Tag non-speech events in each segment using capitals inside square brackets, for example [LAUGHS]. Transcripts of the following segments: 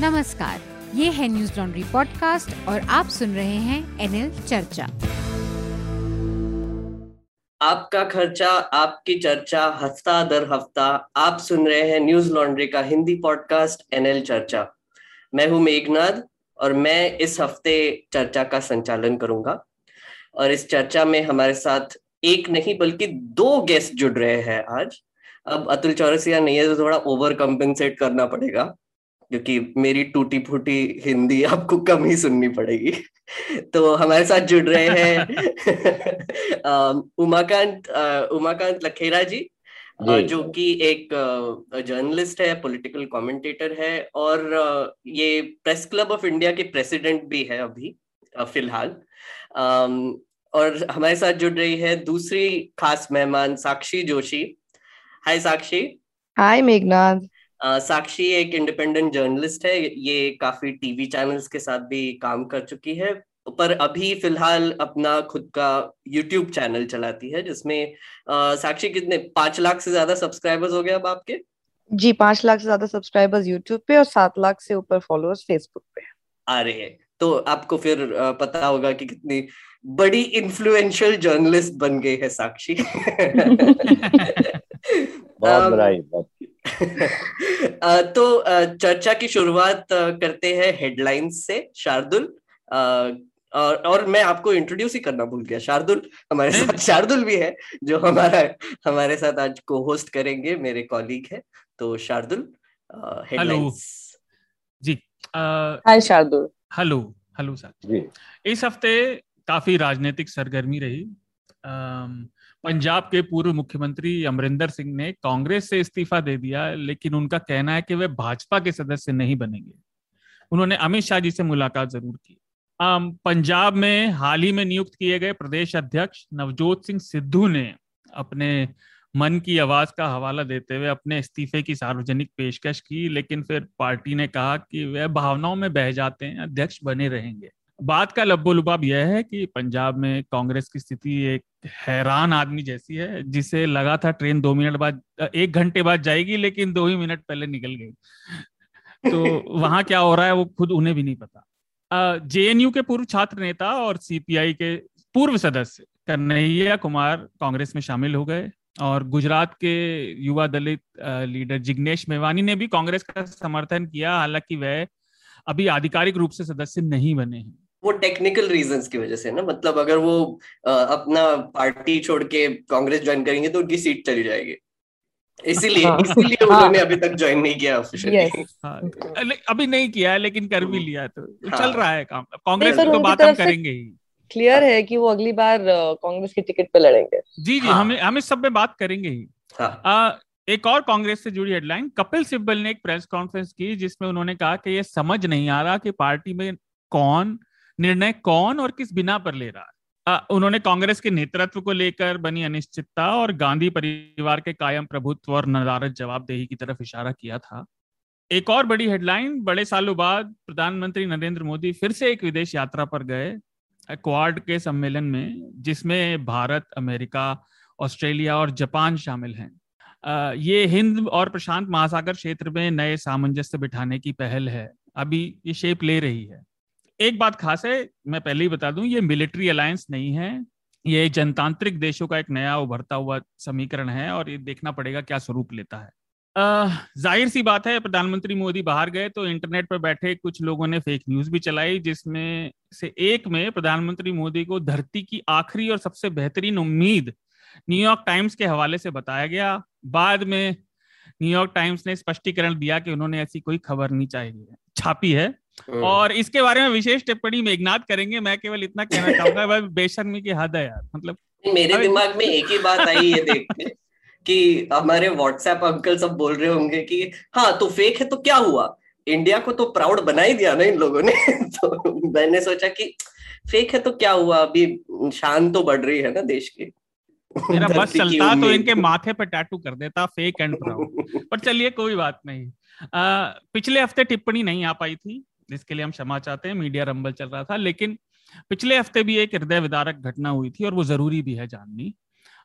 नमस्कार, ये है न्यूज़ लॉन्ड्री पॉडकास्ट और आप सुन रहे हैं एनएल चर्चा। आपका खर्चा, आपकी चर्चा, हफ़्ता दर हफ़्ता, आप सुन रहे हैं न्यूज़ लॉन्ड्री का हिंदी पॉडकास्ट एनएल चर्चा। मैं हूँ मेघनाथ और मैं इस हफ़्ते चर्चा का संचालन करूँगा। और इस चर्चा में हमारे साथ एक नहीं बल्कि दो गेस्ट जुड़ रहे हैं आज। अब अतुल चौरसिया नहीं है तो थोड़ा ओवर कंपेंसेट करना पड़ेगा। क्योंकि मेरी टूटी फूटी हिंदी आपको कम ही सुननी पड़ेगी। तो हमारे साथ जुड़ रहे हैं। [LAUGHS] उमाकांत उमाकांत लखेरा जी जो। कि एक जर्नलिस्ट है पॉलिटिकल कमेंटेटर है और ये प्रेस क्लब ऑफ़ इंडिया के प्रेसिडेंट भी है अभी फ़िलहाल। और हमारे साथ जुड़ रही है दूसरी खास मेहमान साक्षी जोशी। हाय साक्षी। हाय मेघनाथ साक्षी एक इंडिपेंडेंट जर्नलिस्ट है ये काफ़ी टीवी चैनल्स के साथ भी काम कर चुकी है पर अभी फ़िलहाल अपना खुद का यूट्यूब चैनल चलाती है जिसमें साक्षी कितने पाँच लाख से ज़्यादा सब्सक्राइबर्स हो गए अब आपके? जी पाँच लाख से ज़्यादा सब्सक्राइबर्स यूट्यूब पे और सात लाख से ऊपर फॉलोअर्स फेसबुक पे। आ रहे हैं तो आपको फिर पता होगा कि कितनी बड़ी इन्फ्लुएंशियल जर्नलिस्ट बन गई है साक्षी। [LAUGHS] [LAUGHS] बहुत बड़ाई [LAUGHS] तो चर्चा की शुरुआत करते हैं हेडलाइंस से शार्दुल। और और मैं आपको इंट्रोड्यूस ही करना भूल गया। शार्दुल हमारे साथ शार्दुल भी है जो हमारा हमारे साथ आज को होस्ट करेंगे मेरे कॉलीग है। तो Shardul headlines ji hi Shardul. Hello hello sir इस हफ़्ते काफ़ी राजनीतिक सरगर्मी रही। पंजाब के पूर्व मुख्यमंत्री अमरिंदर सिंह ने कांग्रेस से इस्तीफा दे दिया, लेकिन उनका कहना है कि वे भाजपा के सदस्य नहीं बनेंगे। उन्होंने अमित शाह जी से मुलाकात ज़रूर की। पंजाब में हाल ही में नियुक्त किए गए प्रदेश अध्यक्ष नवजोत सिंह सिद्धू ने अपने मन की आवाज़ का हवाला देते हुए अपने इस्तीफे की सार्वजनिक पेशकश की, लेकिन फिर पार्टी ने कहा कि वह भावनाओं में बह जाते हैं, अध्यक्ष बने रहेंगे। बात का लब्बो लुबाब यह है कि पंजाब में कांग्रेस की स्थिति एक हैरान आदमी जैसी है जिसे लगा था ट्रेन दो मिनट बाद एक घंटे बाद जाएगी लेकिन दो ही मिनट पहले निकल गई। [LAUGHS] तो वहाँ क्या हो रहा है वो खुद उन्हें भी नहीं पता। जेएनयू के पूर्व छात्र नेता और सीपीआई के पूर्व सदस्य कन्हैया कुमार कांग्रेस में शामिल हो गए और गुजरात के युवा दलित लीडर जिग्नेश मेवानी ने भी कांग्रेस का समर्थन किया। हालाँकि वह अभी आधिकारिक रूप से सदस्य नहीं बने हैं। वो टेक्निकल रीजंस की वजह से ना मतलब अगर वो अपना पार्टी छोड़ के कांग्रेस ज्वाइन करेंगे तो उनकी सीट चली जाएगी। इसीलिए हाँ, इसीलिए हाँ, उन्होंने अभी तक ज्वाइन नहीं किया ऑफिशियली हाँ, अभी नहीं किया है लेकिन कर भी लिया तो हाँ, चल रहा है काम। कांग्रेस तो बात हम करेंगे ही। क्लियर है। कि वो अगली बार कांग्रेस की टिकट पे लड़ेंगे। जी जी हाँ, हमें हम इस सब में बात करेंगे ही। हाँ, एक और कांग्रेस से जुड़ी हेडलाइन कपिल सिब्बल ने एक प्रेस कॉन्फ्रेंस की जिसमें उन्होंने कहा कि ये समझ नहीं आ रहा कि पार्टी में कौन निर्णय कौन और किस बिना पर ले रहा है? उन्होंने कांग्रेस के नेतृत्व को लेकर बनी अनिश्चितता और गांधी परिवार के कायम प्रभुत्व और नदारत जवाबदेही की तरफ़ इशारा किया था। एक और बड़ी हेडलाइन बड़े सालों बाद प्रधानमंत्री नरेंद्र मोदी फिर से एक विदेश यात्रा पर गए, क्वाड के सम्मेलन में, जिसमें भारत, अमेरिका, ऑस्ट्रेलिया और जापान शामिल हैं। ये हिंद और प्रशांत महासागर क्षेत्र में नए सामंजस्य बिठाने की पहल है। अभी ये शेप ले रही है। एक बात खास है, मैं पहले ही बता दूँ, ये मिलिट्री अलायंस नहीं है। ये जनतांत्रिक देशों का एक नया उभरता हुआ समीकरण है और ये देखना पड़ेगा क्या स्वरूप लेता है। ज़ाहिर सी बात है, प्रधानमंत्री मोदी बाहर गए तो इंटरनेट पर बैठे कुछ लोगों ने फेक न्यूज़ भी चलाई, जिसमें से एक में प्रधानमंत्री मोदी को धरती की आखिरी और सबसे बेहतरीन उम्मीद न्यूयॉर्क टाइम्स के हवाले से बताया गया। बाद में न्यूयॉर्क टाइम्स ने स्पष्टीकरण दिया कि उन्होंने ऐसी कोई खबर नहीं चाहिए छापी है। और इसके बारे में विशेष टिप्पणी मेघनाथ करेंगे मैं केवल इतना कहना [LAUGHS] चाहूँगा वह बेशर्मी की हद है यार मतलब मेरे दिमाग में एक ही बात आई है देख के [LAUGHS] कि हमारे व्हाट्सएप अंकल सब बोल रहे होंगे कि हाँ तो फेक है तो क्या हुआ? इंडिया को तो प्राउड बना ही दिया ना इन लोगों ने। [LAUGHS] तो मैंने सोचा कि फेक है तो क्या हुआ? अभी शान तो बढ़ रही है ना देश की। मेरा बस चलता तो इनके माथे पे टैटू कर देता फेक एंड प्राउड पर चलिए कोई बात नहीं। आ, पिछले हफ़्ते टिप्पणी नहीं आ पाई थी जिसके लिए हम क्षमा चाहते हैं, मीडिया रंबल चल रहा था, लेकिन पिछले हफ़्ते भी एक हृदय विदारक घटना हुई थी और वो ज़रूरी भी है जाननी।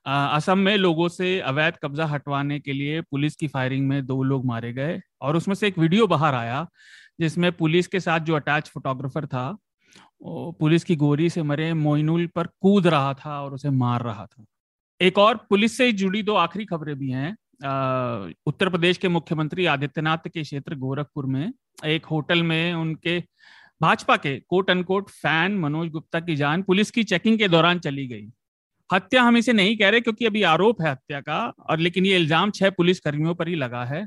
असम में लोगों से अवैध कब्जा हटवाने के लिए पुलिस की फायरिंग में दो लोग मारे गए और उसमें से एक वीडियो बाहर आया जिसमें पुलिस के साथ जो अटैच फोटोग्राफर था पुलिस की गोरी से मरे मोइनुल पर कूद रहा था और उसे मार रहा था। एक और, पुलिस से जुड़ी दो आखिरी खबरें भी हैं। उत्तर प्रदेश के मुख्यमंत्री आदित्यनाथ के क्षेत्र गोरखपुर में एक होटल में उनके भाजपा के quote unquote fan Manoj Gupta की जान पुलिस की चेकिंग के दौरान चली गई। हत्या हम इसे नहीं कह रहे क्योंकि अभी आरोप है हत्या का और लेकिन ये इल्ज़ाम छह पुलिस कर्मियों पर ही लगा है।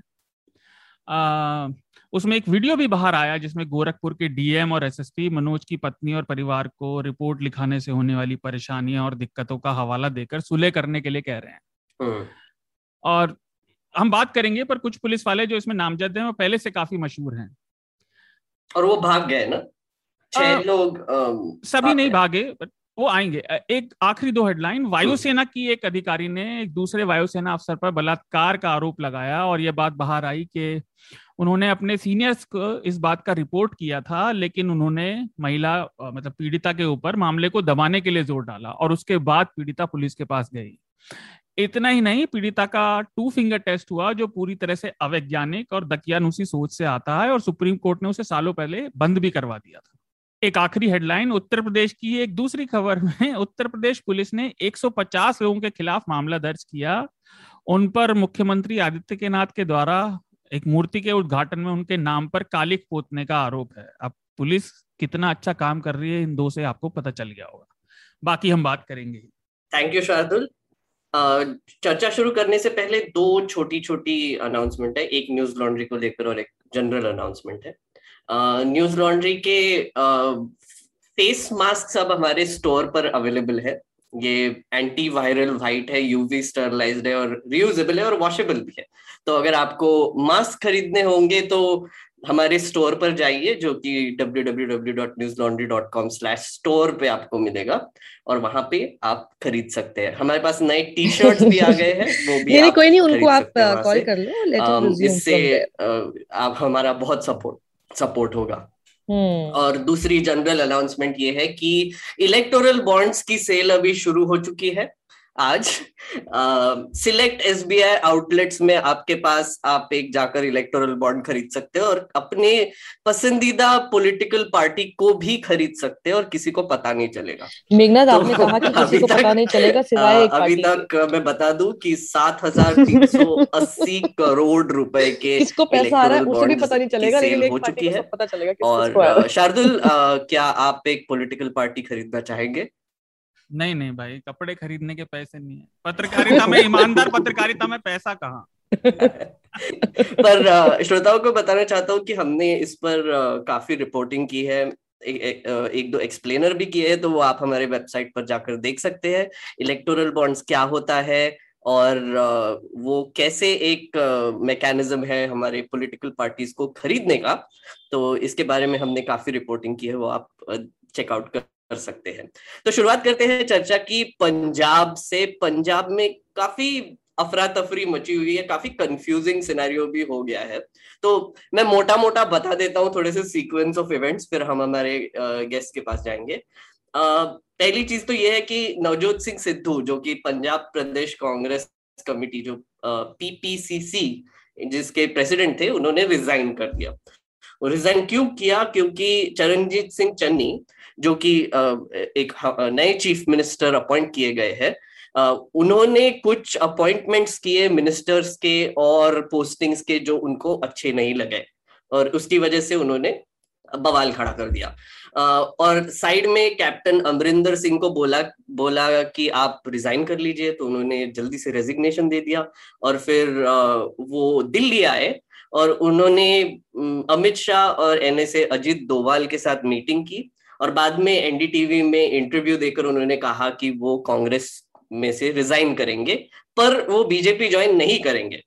आ, उसमें एक वीडियो भी बाहर आया जिसमें गोरखपुर के डीएम और एसएसपी मनोज की पत्नी और परिवार को रिपोर्ट लिखाने से होने वाली परेशानियाँ और दिक्कतों का हवाला देकर सुलह करने के लिए कह रहे हैं। हम्म। और हम बात करेंगे पर कुछ पुलिस वाले जो इसमें नामजद हैं वो पहले से काफ़ी मशहूर हैं। और वो भाग गए ना? छह लोग सभी नहीं भागे वो आएँगे। एक आखिरी दो हेडलाइन। वायुसेना की एक अधिकारी ने एक दूसरे वायुसेना अफसर पर बलात्कार का आरोप लगाया और यह बात बाहर आई कि उन्होंने अपने सीनियर्स को इस बात का रिपोर्ट किया था लेकिन उन्होंने महिला मतलब पीड़िता के ऊपर मामले को दबाने के लिए ज़ोर डाला और उसके बाद पीड़िता पुलिस के पास गई। इतना ही नहीं, पीड़िता का टू फिंगर टेस्ट हुआ जो पूरी तरह से अवैज्ञानिक और दकियानुसी सोच से आता है और सुप्रीम कोर्ट ने उसे सालों पहले बंद भी करवा दिया था। एक आखिरी हेडलाइन उत्तर प्रदेश की एक दूसरी खबर में [LAUGHS] उत्तर प्रदेश पुलिस ने 150 लोगों के खिलाफ मामला दर्ज किया। उन पर मुख्यमंत्री आदित्य नाथ के द्वारा एक मूर्ति के उद्घाटन में उनके नाम पर कालिक पोतने का आरोप है। अब पुलिस कितना अच्छा काम कर रही है, इन दो से आपको पता चल गया होगा। बाकी हम बात करेंगे थैंक यू शार्दुल चर्चा शुरू करने से पहले दो छोटी छोटी अनाउंसमेंट है। एक न्यूज़ लॉन्ड्री को लेकर और एक जनरल अनाउंसमेंट है। न्यूज़ लॉन्ड्री के फेस मास्क सब हमारे स्टोर पर अवेलेबल है। ये एंटी वायरल वाइट है यूवी स्टरलाइज्ड है और रियूजेबल है और वॉशेबल भी है। तो अगर आपको मास्क खरीदने होंगे तो हमारे स्टोर पर जाइए जो कि www.newslaundry.com/store पे आपको मिलेगा और वहाँ पे आप खरीद सकते हैं। हमारे पास नए टी शर्ट भी आ गए हैं वो भी [LAUGHS] नहीं, कोई नहीं उनको आप कॉल कर लो इससे आप हमारा बहुत सपोर्ट सपोर्ट होगा। हम्म। और दूसरी जनरल अनाउंसमेंट ये है कि इलेक्टोरल बॉन्ड्स की सेल अभी शुरू हो चुकी है। आज select S B I outlets में आपके पास आप एक जाकर इलेक्टोरल बॉन्ड खरीद सकते हो और अपने पसंदीदा पॉलिटिकल पार्टी को भी खरीद सकते हैं और किसी को पता नहीं चलेगा। मेघनाथ तो आपने कहा कि [LAUGHS] किसी को पता नहीं चलेगा सिवाय एक अभी तक मैं बता दूँ कि सात हज़ार तीन सौ अस्सी [LAUGHS] करोड़ रुपए के किसको पैसा आ रहा है उसे भी पता नहीं चलेगा लेकिन हो चुकी है पता चलेगा और शार्दुल क्या आप एक पॉलिटिकल पार्टी खरीदना चाहेंगे? नहीं नहीं भाई कपड़े खरीदने के पैसे नहीं है। पत्रकारिता में ईमानदार पत्रकारिता में पैसा कहाँ? [LAUGHS] पर श्रोताओं को बताना चाहता हूँ कि हमने इस पर काफ़ी रिपोर्टिंग की है। एक, एक, एक दो एक्सप्लेनर भी किए हैं तो वो आप हमारे वेबसाइट पर जाकर देख सकते हैं। इलेक्टोरल बॉन्ड्स क्या होता है और वो कैसे एक मैकेनिज्म है हमारे पॉलिटिकल पार्टीज़ को खरीदने का। तो इसके बारे में हमने काफ़ी रिपोर्टिंग की है वो आप चेकआउट कर कर सकते हैं। तो शुरुआत करते हैं चर्चा की पंजाब से। पंजाब में काफ़ी अफरा तफरी मची हुई है, काफ़ी कंफ्यूजिंग सिनेरियो भी हो गया है। तो मैं मोटा मोटा बता देता हूँ थोड़े से सीक्वेंस ऑफ़ इवेंट्स फिर हम हमारे गेस्ट के पास जाएँगे। पहली चीज़ तो ये है कि नवजोत सिंह सिद्धू, जो कि पंजाब प्रदेश कांग्रेस कमिटी, जो पीपीसीसी जिसके प्रेसिडेंट थे, उन्होंने रिजाइन कर दिया। रिजाइन क्यों किया? क्योंकि चरणजीत सिंह चन्नी जो कि एक नए चीफ मिनिस्टर अपॉइंट किए गए हैं। उन्होंने कुछ अपॉइंटमेंट्स किए मिनिस्टर्स के और पोस्टिंग्स के जो उनको अच्छे नहीं लगे और उसकी वजह से उन्होंने बवाल खड़ा कर दिया। और साइड में कैप्टन अमरिंदर सिंह को बोला बोला कि आप रिजाइन कर लीजिए तो उन्होंने जल्दी से रेजिग्नेशन दे दिया और फिर वो दिल्ली आए और उन्होंने अमित शाह और एनएसए अजीत डोवाल के साथ मीटिंग की। और बाद में एनडीटीवी में इंटरव्यू देकर उन्होंने कहा कि वो कांग्रेस में से रिजाइन करेंगे, पर वो बीजेपी ज्वाइन नहीं करेंगे।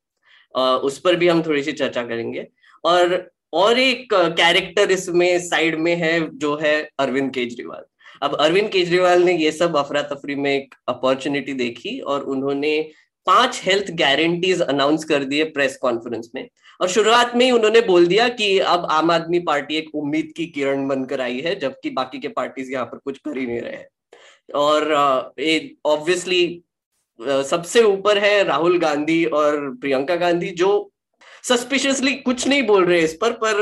उस पर भी हम थोड़ी सी चर्चा करेंगे। और और एक कैरेक्टर इसमें साइड में है, जो है अरविंद केजरीवाल। अब अरविंद केजरीवाल ने ये सब अफरा तफरी में एक अपॉर्चुनिटी देखी और उन्होंने पाँच हेल्थ गारंटीज अनाउंस कर दिए प्रेस कॉन्फ्रेंस में। और शुरुआत में ही उन्होंने बोल दिया कि अब आम आदमी पार्टी एक उम्मीद की किरण बनकर आई है, जबकि बाकी के पार्टीज़ यहाँ पर कुछ कर ही नहीं रहे और ऑब्वियसली सबसे ऊपर है राहुल गांधी और प्रियंका गांधी, जो सस्पिशियसली कुछ नहीं बोल रहे इस पर पर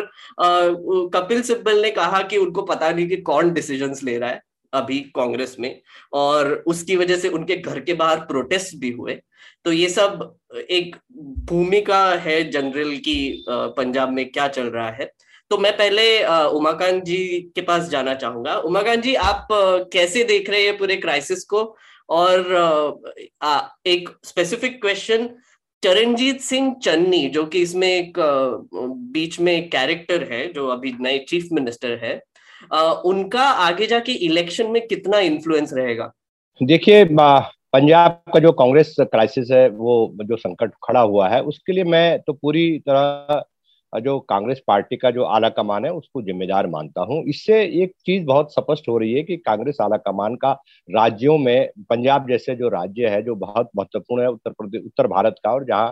कपिल सिब्बल ने कहा कि उनको पता नहीं कि कौन डिसीजंस ले रहा है अभी कांग्रेस में। और उसकी वजह से उनके घर के बाहर प्रोटेस्ट भी हुए। तो ये सब एक भूमिका है जनरल की पंजाब में क्या चल रहा है। तो मैं पहले उमाकांत जी के पास जाना चाहूँगा। उमाकांत जी, आप कैसे देख रहे हैं पूरे क्राइसिस को? और एक स्पेसिफिक क्वेश्चन चरणजीत सिंह चन्नी, जो कि इसमें एक बीच में कैरेक्टर है, जो अभी नए चीफ मिनिस्टर है उनका आगे जाके इलेक्शन में कितना इन्फ्लुएंस रहेगा? देखिए पंजाब का जो कांग्रेस क्राइसिस है, वो जो संकट खड़ा हुआ है, उसके लिए मैं तो पूरी तरह जो कांग्रेस पार्टी का जो आला कमान है, उसको जिम्मेदार मानता हूँ। इससे एक चीज़ बहुत स्पष्ट हो रही है कि कांग्रेस आला कमान का राज्यों में, पंजाब जैसे जो राज्य है, जो बहुत महत्वपूर्ण है, उत्तर प्रदेश उत्तर भारत का, और जहाँ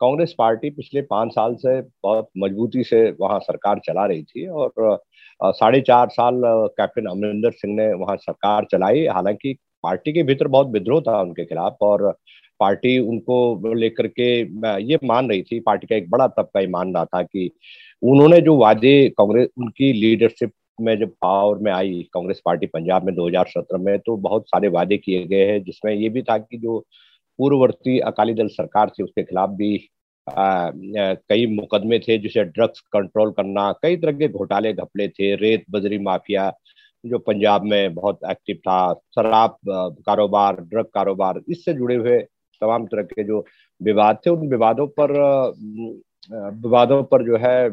कांग्रेस पार्टी पिछले पाँच साल से बहुत मजबूती से वहाँ सरकार चला रही थी, और साढ़े चार साल, कैप्टन अमरिंदर सिंह ने वहाँ सरकार चलाई। हालाँकि पार्टी के भीतर बहुत विद्रोह था उनके खिलाफ और पार्टी उनको लेकर के ये मान रही थी, पार्टी का एक बड़ा तबका ये मान रहा था कि उन्होंने जो वादे कांग्रेस, उनकी लीडरशिप में जब पावर में आई कांग्रेस पार्टी पंजाब में 2017 में तो बहुत सारे वादे किए गए हैं, जिसमें ये भी था कि जो पूर्ववर्ती अकाली दल सरकार थी, उसके खिलाफ भी कई मुकदमे थे, जिसे ड्रग्स कंट्रोल करना, कई तरह के घोटाले, घपले थे, रेत, बजरी माफिया जो पंजाब में बहुत एक्टिव था, शराब कारोबार ड्रग कारोबार, इससे जुड़े हुए तमाम तरह के जो विवाद थे, उन विवादों पर विवादों पर जो है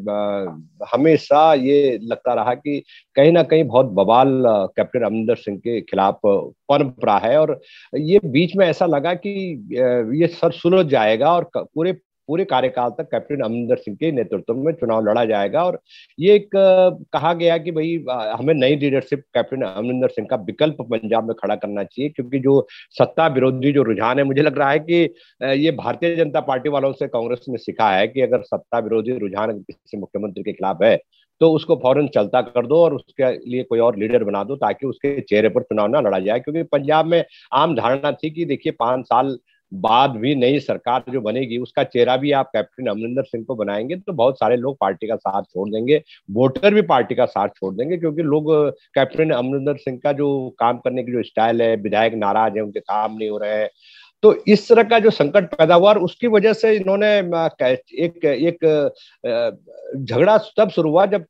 हमेशा ये लगता रहा कि कहीं ना कहीं बहुत बवाल कैप्टन अमरिंदर सिंह के खिलाफ पनप रहा है। और ये बीच में ऐसा लगा कि ये सर सुलझ जाएगा और पूरे पूरे कार्यकाल तक कैप्टन अमरिंदर सिंह के नेतृत्व में चुनाव लड़ा जाएगा और ये एक कहा गया कि भाई हमें नई लीडरशिप कैप्टन अमरिंदर सिंह का विकल्प पंजाब में खड़ा करना चाहिए, क्योंकि जो सत्ता विरोधी जो रुझान है, मुझे लग रहा है कि ये भारतीय जनता पार्टी वालों से कांग्रेस ने सीखा है कि अगर सत्ता विरोधी रुझान किसी मुख्यमंत्री के खिलाफ है तो उसको फ़ौरन चलता कर दो और उसके लिए कोई और लीडर बना दो ताकि उसके चेहरे पर चुनाव ना लड़ा जाए, क्योंकि पंजाब में आम धारणा थी कि देखिए, पाँच साल बाद भी नई सरकार जो बनेगी, उसका चेहरा भी आप कैप्टन अमरिंदर सिंह को बनाएँगे तो बहुत सारे लोग पार्टी का साथ छोड़ देंगे, वोटर भी पार्टी का साथ छोड़ देंगे, क्योंकि लोग, कैप्टन अमरिंदर सिंह का जो काम करने की जो स्टाइल है, विधायक नाराज़ है, उनके काम नहीं हो रहे हैं तो इस तरह का जो संकट पैदा हुआ और उसकी वजह से इन्होंने एक एक झगड़ा तब शुरू हुआ जब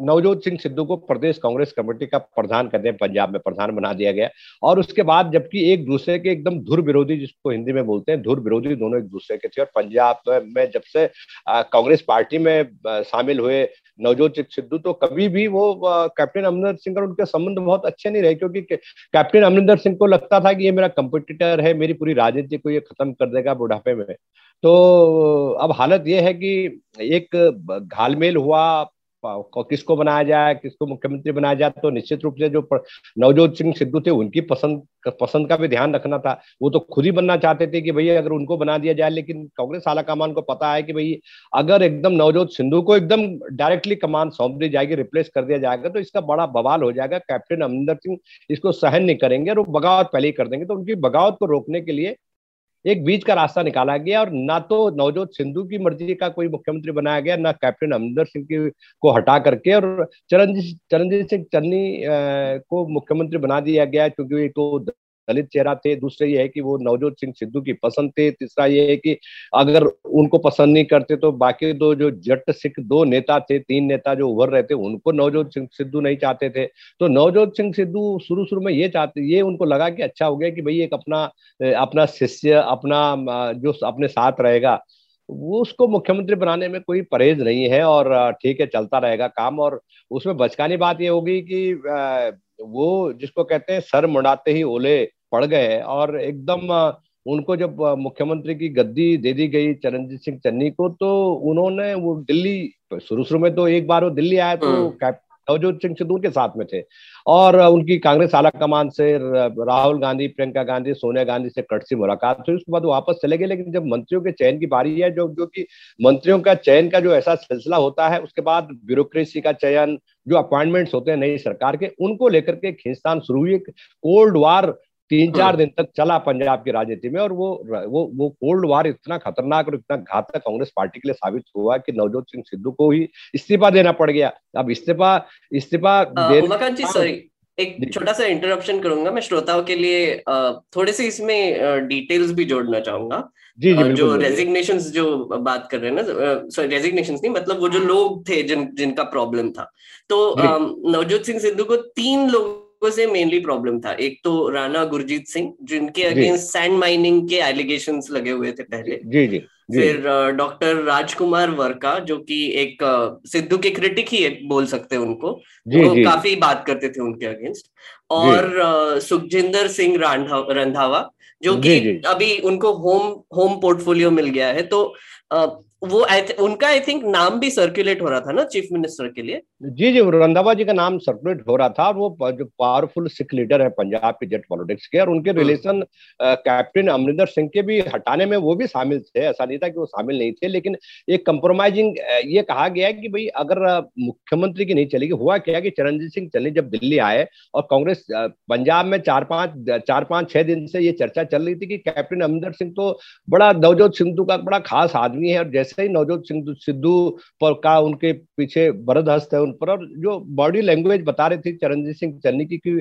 नवजोत सिंह सिद्धू को प्रदेश कांग्रेस कमेटी का प्रधान करने पंजाब में प्रधान बना दिया गया। और उसके बाद जबकि एक दूसरे के एकदम धुर विरोधी, जिसको हिंदी में बोलते हैं, धुर विरोधी दोनों एक दूसरे के थे। और पंजाब में जब से कांग्रेस पार्टी में शामिल हुए नवजोत सिंह सिद्धू तो कभी भी वो कैप्टन अमरिंदर सिंह और उनके संबंध बहुत अच्छे नहीं रहे, क्योंकि कैप्टन अमरिंदर सिंह को लगता था कि ये मेरा कंपिटिटर है, मेरी पूरी राजनीति को ये खत्म कर देगा बुढ़ापे में। तो अब हालत ये है कि एक घालमेल हुआ किसको बनाया जाए, किसको मुख्यमंत्री बनाया जाए तो निश्चित रूप से जो नवजोत सिंह सिद्धू थे, उनकी पसंद पसंद का भी ध्यान रखना था। वो तो खुद ही बनना चाहते थे कि भैया अगर उनको बना दिया जाए, लेकिन कांग्रेस आला कमान को पता है कि भाई अगर एकदम नवजोत सिंधु को एकदम डायरेक्टली कमान सौंप दी जाएगी, रिप्लेस कर दिया जाएगा तो इसका बड़ा बवाल हो जाएगा। कैप्टन अमरिंदर सिंह इसको सहन नहीं करेंगे और बगावत पहले ही कर देंगे। तो उनकी बगावत को रोकने के लिए एक बीच का रास्ता निकाला गया और ना तो नवजोत सिंधु की मर्ज़ी का कोई मुख्यमंत्री बनाया गया, ना कैप्टन अमरिंदर सिंह की को हटा करके और चरणजीत चरणजीत सिंह चन्नी को मुख्यमंत्री बना दिया गया क्योंकि तो दलित चेहरा थे। दूसरे ये है कि वो नवजोत सिंह सिद्धू की पसंद थे। तीसरा ये है कि अगर उनको पसंद नहीं करते तो बाकी दो जो जट सिख दो नेता थे, तीन नेता जो उभर रहे थे, उनको नवजोत सिंह सिद्धू नहीं चाहते थे। तो नवजोत सिंह सिद्धू शुरू शुरू में ये चाहते, ये उनको लगा कि अच्छा हो गया कि भाई एक अपना अपना शिष्य, अपना जो अपने साथ रहेगा, वो उसको मुख्यमंत्री बनाने में कोई परहेज नहीं है और ठीक है, चलता रहेगा काम। और उसमें बचकानी बात ये होगी कि वो जिसको कहते हैं सर मुड़ाते ही ओले पड़ गए और एकदम उनको जब मुख्यमंत्री की गद्दी दे दी गई चरणजीत सिंह चन्नी को तो उन्होंने वो दिल्ली शुरू शुरू में तो एक बार वो दिल्ली आया तो नवजोत सिंह सिद्धू के साथ में थे। और उनकी कांग्रेस आला कमान से राहुल गांधी, प्रियंका गांधी, सोनिया गांधी से कटसी मुलाकात हुई। उसके बाद वापस चले गए, लेकिन जब मंत्रियों के चयन की बारी है जो जो कि मंत्रियों का चयन का जो ऐसा सिलसिला होता है, उसके बाद ब्यूरोक्रेसी का चयन, जो अपॉइंटमेंट्स होते हैं नई सरकार के, उनको लेकर के खींचतान शुरू हुई। कोल्ड वार तीन चार दिन तक चला पंजाब की राजनीति में और वो वो वो कोल्ड वार इतना खतरनाक और इतना घातक कांग्रेस पार्टी के लिए साबित हुआ कि नवजोत सिंह सिद्धू को ही इस्तीफा देना पड़ गया। अब इस्तीफा इस्तीफा जी सॉरी एक छोटा सा इंटरप्शन करूँगा मैं श्रोताओं के लिए। थोड़े से इसमें डिटेल्स भी जोड़ना चाहूँगा। जी जी जो रेजिग्नेशन जो बात कर रहे हैं ना सॉरी रेजिग्नेशन नहीं मतलब वो जो लोग थे जिन जिनका प्रॉब्लम था। तो नवजोत सिंह सिद्धू को तीन लोगों से मेनली प्रॉब्लम था। एक तो राणा गुरजीत सिंह जिनके अगेंस्ट सैंड माइनिंग के एलिगेशन लगे हुए थे पहले। जी जी फिर डॉक्टर राजकुमार वर्का जो कि एक सिद्धू के क्रिटिक ही बोल सकते हैं उनको जी, वो जी. काफ़ी बात करते थे उनके अगेंस्ट और सुखजिंदर सिंह रंधावा जो कि अभी उनको होम होम पोर्टफोलियो मिल गया है। तो वो उनका आई थिंक नाम भी सर्कुलेट हो रहा था ना चीफ मिनिस्टर के लिए जी जी रंधावा जी का नाम सर्कुलेट हो रहा था और वो जो पावरफुल सिख लीडर है पंजाब के जेट पॉलिटिक्स के और उनके relation hmm. Captain Amarinder Singh के भी हटाने में वो भी शामिल थे ऐसा नहीं था कि वो शामिल नहीं थे लेकिन एक कंप्रोमाइजिंग ये कहा गया कि भाई अगर मुख्यमंत्री की नहीं चलेगी हुआ क्या कि चरणजीत सिंह चले जब दिल्ली आए और कांग्रेस पंजाब में चार पाँच चार पाँच छह दिन से ये चर्चा चल रही थी कि कैप्टन अमरिंदर सिंह तो बड़ा नवजोत सिंधु का बड़ा खास आदमी है और जैसे ऐसे ही नवजोत सिंह सिद्धू पर का उनके पीछे बरद हस्त है उन पर और जो बॉडी लैंग्वेज बता रही थी चरणजीत सिंह चन्नी की कि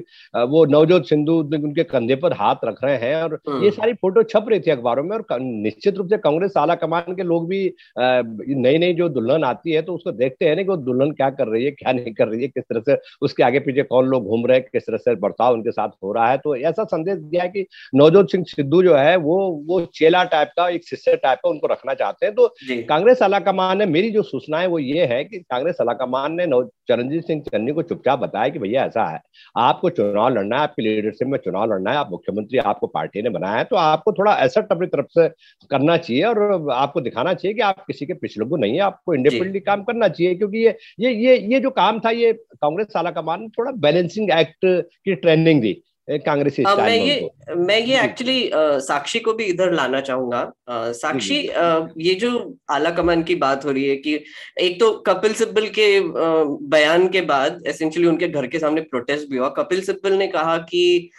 वो नवजोत सिंधु उनके कंधे पर हाथ रख रहे हैं और ये हम्म। सारी फ़ोटो छप रही थी अखबारों में और निश्चित रूप से कांग्रेस आला कमान के लोग भी नई नई जो दुल्हन आती है तो उसको देखते हैं ना कि वो दुल्हन क्या कर रही है क्या नहीं कर रही है किस तरह से उसके आगे पीछे कौन लोग घूम रहे हैं किस तरह से बर्ताव उनके साथ हो रहा है। तो ऐसा संदेश दिया है कि नवजोत सिंह सिद्धू जो है वो वो चेला टाइप का एक शिष्य टाइप का उनको रखना चाहते हैं। तो कांग्रेस अलाकमान ने मेरी जो सूचना है वो ये है कि कांग्रेस अलाकमान ने चरणजीत सिंह चन्नी को चुपचाप बताया कि भैया ऐसा है आपको चुनाव लड़ना है आपकी लीडरशिप में चुनाव लड़ना है आप मुख्यमंत्री आपको पार्टी ने बनाया है तो आपको थोड़ा एसेट अपनी तरफ़ से करना चाहिए और आपको दिखाना चाहिए कि आप किसी के पिछलगु नहीं है आपको इंडिपेंडेंटली काम करना चाहिए क्योंकि ये ये ये ये जो काम था ये कांग्रेस आलाकमान ने थोड़ा बैलेंसिंग एक्ट की ट्रेनिंग दी। कांग्रेसी uh, मैं ये मैं ये एक्चुअली uh, साक्षी को भी इधर लाना चाहूँगा। uh, साक्षी uh, ये जो आला कमान की बात हो रही है कि एक तो कपिल सिब्बल के uh, बयान के बाद एसेंशियली उनके घर के सामने प्रोटेस्ट भी हुआ। कपिल सिब्बल ने कहा कि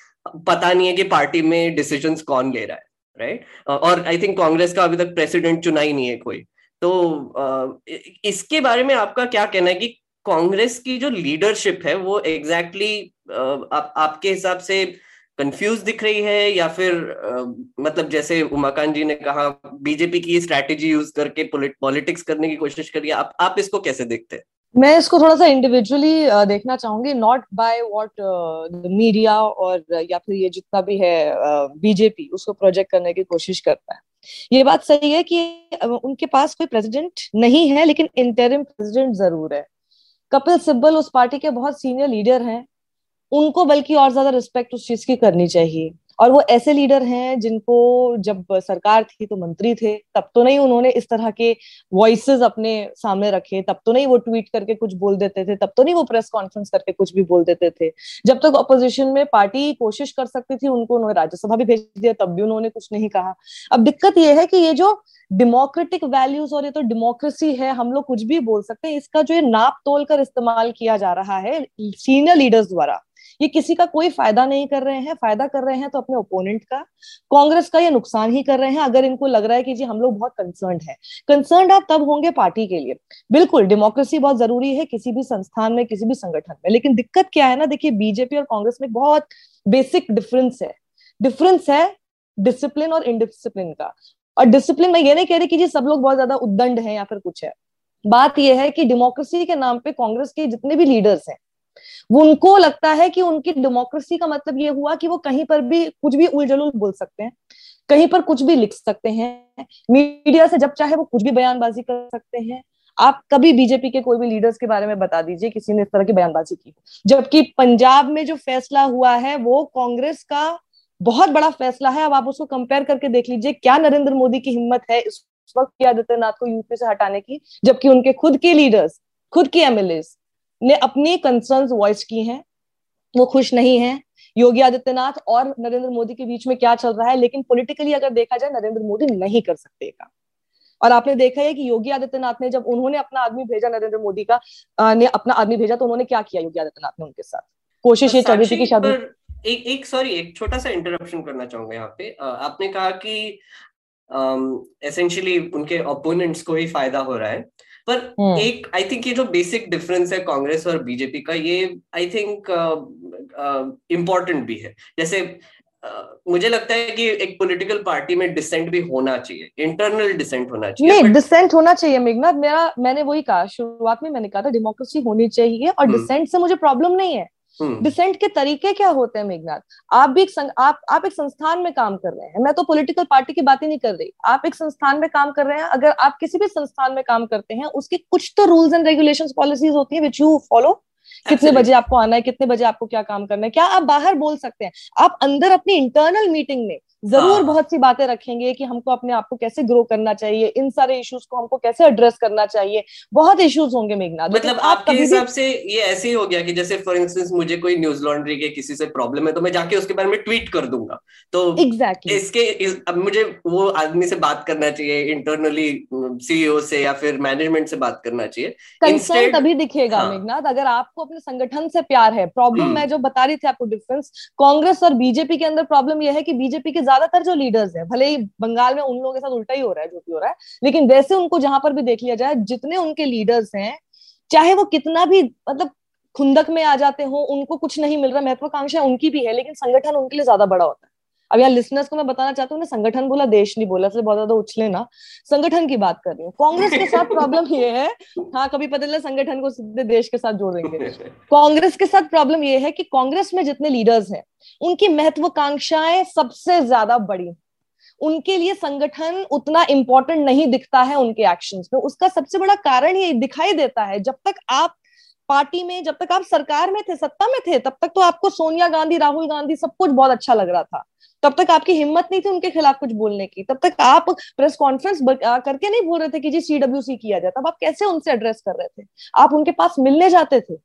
पता नहीं है कि पार्टी में डिसीज़न कौन ले रहा है राइट और आई थिंक कांग्रेस का अभी तक प्रेसिडेंट चुना ही नहीं है कोई। तो इसके बारे में आपका क्या कहना है कि कांग्रेस की जो लीडरशिप है वो एग्जैक्टली exactly, आप, आपके हिसाब से कंफ्यूज दिख रही है या फिर आ, मतलब जैसे उमाकांत जी ने कहा बीजेपी की स्ट्रैटेजी यूज़ करके पॉलिटिक्स करने की कोशिश करिए आप आप इसको कैसे देखते हैं? मैं इसको थोड़ा सा इंडिविजुअली देखना चाहूँगी नॉट बाय व्हाट मीडिया और या फिर ये जितना भी है बीजेपी uh, उसको प्रोजेक्ट करने की कोशिश करता है। ये बात सही है कि उनके पास कोई प्रेसिडेंट नहीं है लेकिन इंटरिम प्रेसिडेंट ज़रूर है। कपिल सिब्बल उस पार्टी के बहुत सीनियर लीडर हैं, उनको बल्कि और ज़्यादा रिस्पेक्ट उस चीज़ की करनी चाहिए। और वो ऐसे लीडर हैं जिनको जब सरकार थी तो मंत्री थे, तब तो नहीं उन्होंने इस तरह के वॉइसेस अपने सामने रखे, तब तो नहीं वो ट्वीट करके कुछ बोल देते थे, तब तो नहीं वो प्रेस कॉन्फ्रेंस करके कुछ भी बोल देते थे। जब तक अपोजिशन में पार्टी कोशिश कर सकती थी, उनको उन्होंने राज्यसभा भी भेज दिया, तब भी उन्होंने कुछ नहीं कहा। अब दिक्कत ये है कि ये जो डेमोक्रेटिक वैल्यूज़ और ये तो डेमोक्रेसी है, हम लोग कुछ भी बोल सकते हैं, इसका जो ये नाप तोल कर इस्तेमाल किया जा रहा है सीनियर लीडर्स द्वारा ये किसी का कोई फ़ायदा नहीं कर रहे हैं, फ़ायदा कर रहे हैं तो अपने ओपोनेंट का, कांग्रेस का ये नुकसान ही कर रहे हैं। अगर इनको लग रहा है कि जी हम लोग बहुत कंसर्न है। कंसर्न आप तब होंगे पार्टी के लिए। बिल्कुल डेमोक्रेसी बहुत ज़रूरी है किसी भी संस्थान में, किसी भी संगठन में। लेकिन दिक्कत क्या है ना, देखिए बीजेपी और कांग्रेस में बहुत बेसिक डिफरेंस है। डिफरेंस है डिसिप्लिन और इनडिसिप्लिन का। और डिसिप्लिन मैं ये नहीं कह रही कि जी सब लोग बहुत ज़्यादा उद्दंड है या फिर कुछ है। बात यह है कि डेमोक्रेसी के नाम पे कांग्रेस के जितने भी लीडर्स हैं उनको लगता है कि उनकी डेमोक्रेसी का मतलब ये हुआ कि वो कहीं पर भी कुछ भी उलझलुल बोल सकते हैं, कहीं पर कुछ भी लिख सकते हैं मीडिया से जब चाहे वो कुछ भी बयानबाजी कर सकते हैं। आप कभी बीजेपी के कोई भी लीडर्स के बारे में बता दीजिए, किसी ने इस तरह की बयानबाजी की जबकि पंजाब में जो फैसला हुआ है, वो कांग्रेस का बहुत बड़ा फैसला है। अब आप उसको कंपेयर करके देख लीजिए, क्या नरेंद्र मोदी की हिम्मत है इस वक्त आदित्यनाथ को यूपी से हटाने की, जबकि उनके खुद के लीडर्स खुद के एमएलए ने अपनी कंसर्न वॉइस की हैं वो खुश नहीं है। योगी आदित्यनाथ और नरेंद्र मोदी के बीच में क्या चल रहा है? लेकिन पॉलिटिकली अगर देखा जाए नरेंद्र मोदी नहीं कर सकते काम। और आपने देखा है कि योगी आदित्यनाथ ने जब उन्होंने अपना आदमी भेजा नरेंद्र मोदी का आ, ने अपना आदमी भेजा तो उन्होंने क्या किया योगी आदित्यनाथ ने उनके साथ? कोशिश ये चल रही थी कि शायद एक एक सॉरी एक छोटा सा इंटरप्शन करना चाहूँगा यहाँ पे। आपने कहा कि एसेंशियली उनके ओपोनेंट्स को ही फ़ायदा हो रहा है। पर हम्म। एक आई थिंक ये जो बेसिक डिफरेंस है कांग्रेस और बीजेपी का ये आई थिंक इम्पोर्टेंट भी है जैसे Uh, मुझे लगता है कि एक पॉलिटिकल पार्टी में डिसेंट भी होना चाहिए इंटरनल डिसेंट होना चाहिए नहीं डिसेंट होना चाहिए मेघनाथ मेरा मैंने वही कहा शुरुआत में मैंने कहा था डेमोक्रेसी होनी चाहिए और डिसेंट हम्म। से मुझे प्रॉब्लम नहीं है डिसेंट हम्म। के तरीके क्या होते हैं मेघनाथ? आप भी एक संग, आप आप एक संस्थान में काम कर रहे हैं। मैं तो पॉलिटिकल पार्टी की बात ही नहीं कर रही। आप एक संस्थान में काम कर रहे हैं। अगर आप किसी भी संस्थान में काम करते हैं उसके कुछ तो रूल्स एंड रेगुलेशन पॉलिसीज़ होती है विच यू फॉलो कितने बजे आपको आना है कितने बजे आपको क्या काम करना है क्या आप बाहर बोल सकते हैं? आप अंदर अपनी इंटरनल मीटिंग में ज़रूर हाँ। बहुत सी बातें रखेंगे कि हमको अपने आप को कैसे ग्रो करना चाहिए इन सारे इश्यूज़ को हमको कैसे एड्रेस करना चाहिए बहुत इश्यूज़ होंगे मेघनाथ मतलब आपके हिसाब से ये ऐसे ही हो गया कि जैसे फॉर इंस्टेंस मुझे कोई न्यूज़ लॉन्ड्री के किसी से प्रॉब्लम है तो मैं जाके उसके बारे में ट्वीट कर दूँगा तो एग्जैक्टली exactly. इसके इस, अब मुझे वो आदमी से बात करना चाहिए इंटरनली सीईओ से या फिर मैनेजमेंट से बात करना चाहिए कंसर्न तभी दिखेगा हाँ. मेघनाथ अगर आपको अपने संगठन से प्यार है प्रॉब्लम हम्म। मैं जो बता रही थी आपको डिफरेंस कांग्रेस और बीजेपी के अंदर प्रॉब्लम यह है कि बीजेपी के ज़्यादातर जो लीडर्स है, भले ही बंगाल में उन लोगों के साथ उल्टा ही हो रहा है जो भी हो रहा है, लेकिन वैसे उनको जहाँ पर भी देख लिया जाए, जितने उनके लीडर्स हैं, चाहे वो कितना भी मतलब खुंदक में आ जाते हो, उनको कुछ नहीं मिल रहा, महत्वाकांक्षा उनकी भी है, लेकिन संगठन उनके लिए ज़्यादा बड़ा होता है। अब यहाँ लिसनर्स को मैं बताना चाहता हूँ संगठन बोला, देश नहीं बोला, इसलिए बहुत ज़्यादा उछले ना। संगठन की बात कर रही हूँ। कांग्रेस के साथ प्रॉब्लम ये है। हाँ कभी पता चला संगठन को सीधे देश के साथ जोड़ देंगे। कांग्रेस के साथ प्रॉब्लम ये है कि कांग्रेस में जितने लीडर्स हैं, उनकी महत्वाकांक्षाएँ सबसे ज़्यादा बड़ी। उनके लिए संगठन उतना इंपॉर्टेंट नहीं दिखता है उनके एक्शंस में उसका सबसे बड़ा कारण ये दिखाई देता है, जब तक आप पार्टी में जब तक आप सरकार में थे, सत्ता में थे, तब तक तो आपको सोनिया गांधी, राहुल गांधी सब कुछ बहुत अच्छा लग रहा था। तब तक आपकी हिम्मत नहीं थी उनके खिलाफ कुछ बोलने की। तब तक आप प्रेस कॉन्फ्रेंस करके नहीं बोल रहे थे कि जी सीडब्ल्यू किया जाए, तब आप कैसे उनसे एड्रेस कर रहे थे? आप उनके पास मिलने जाते थे,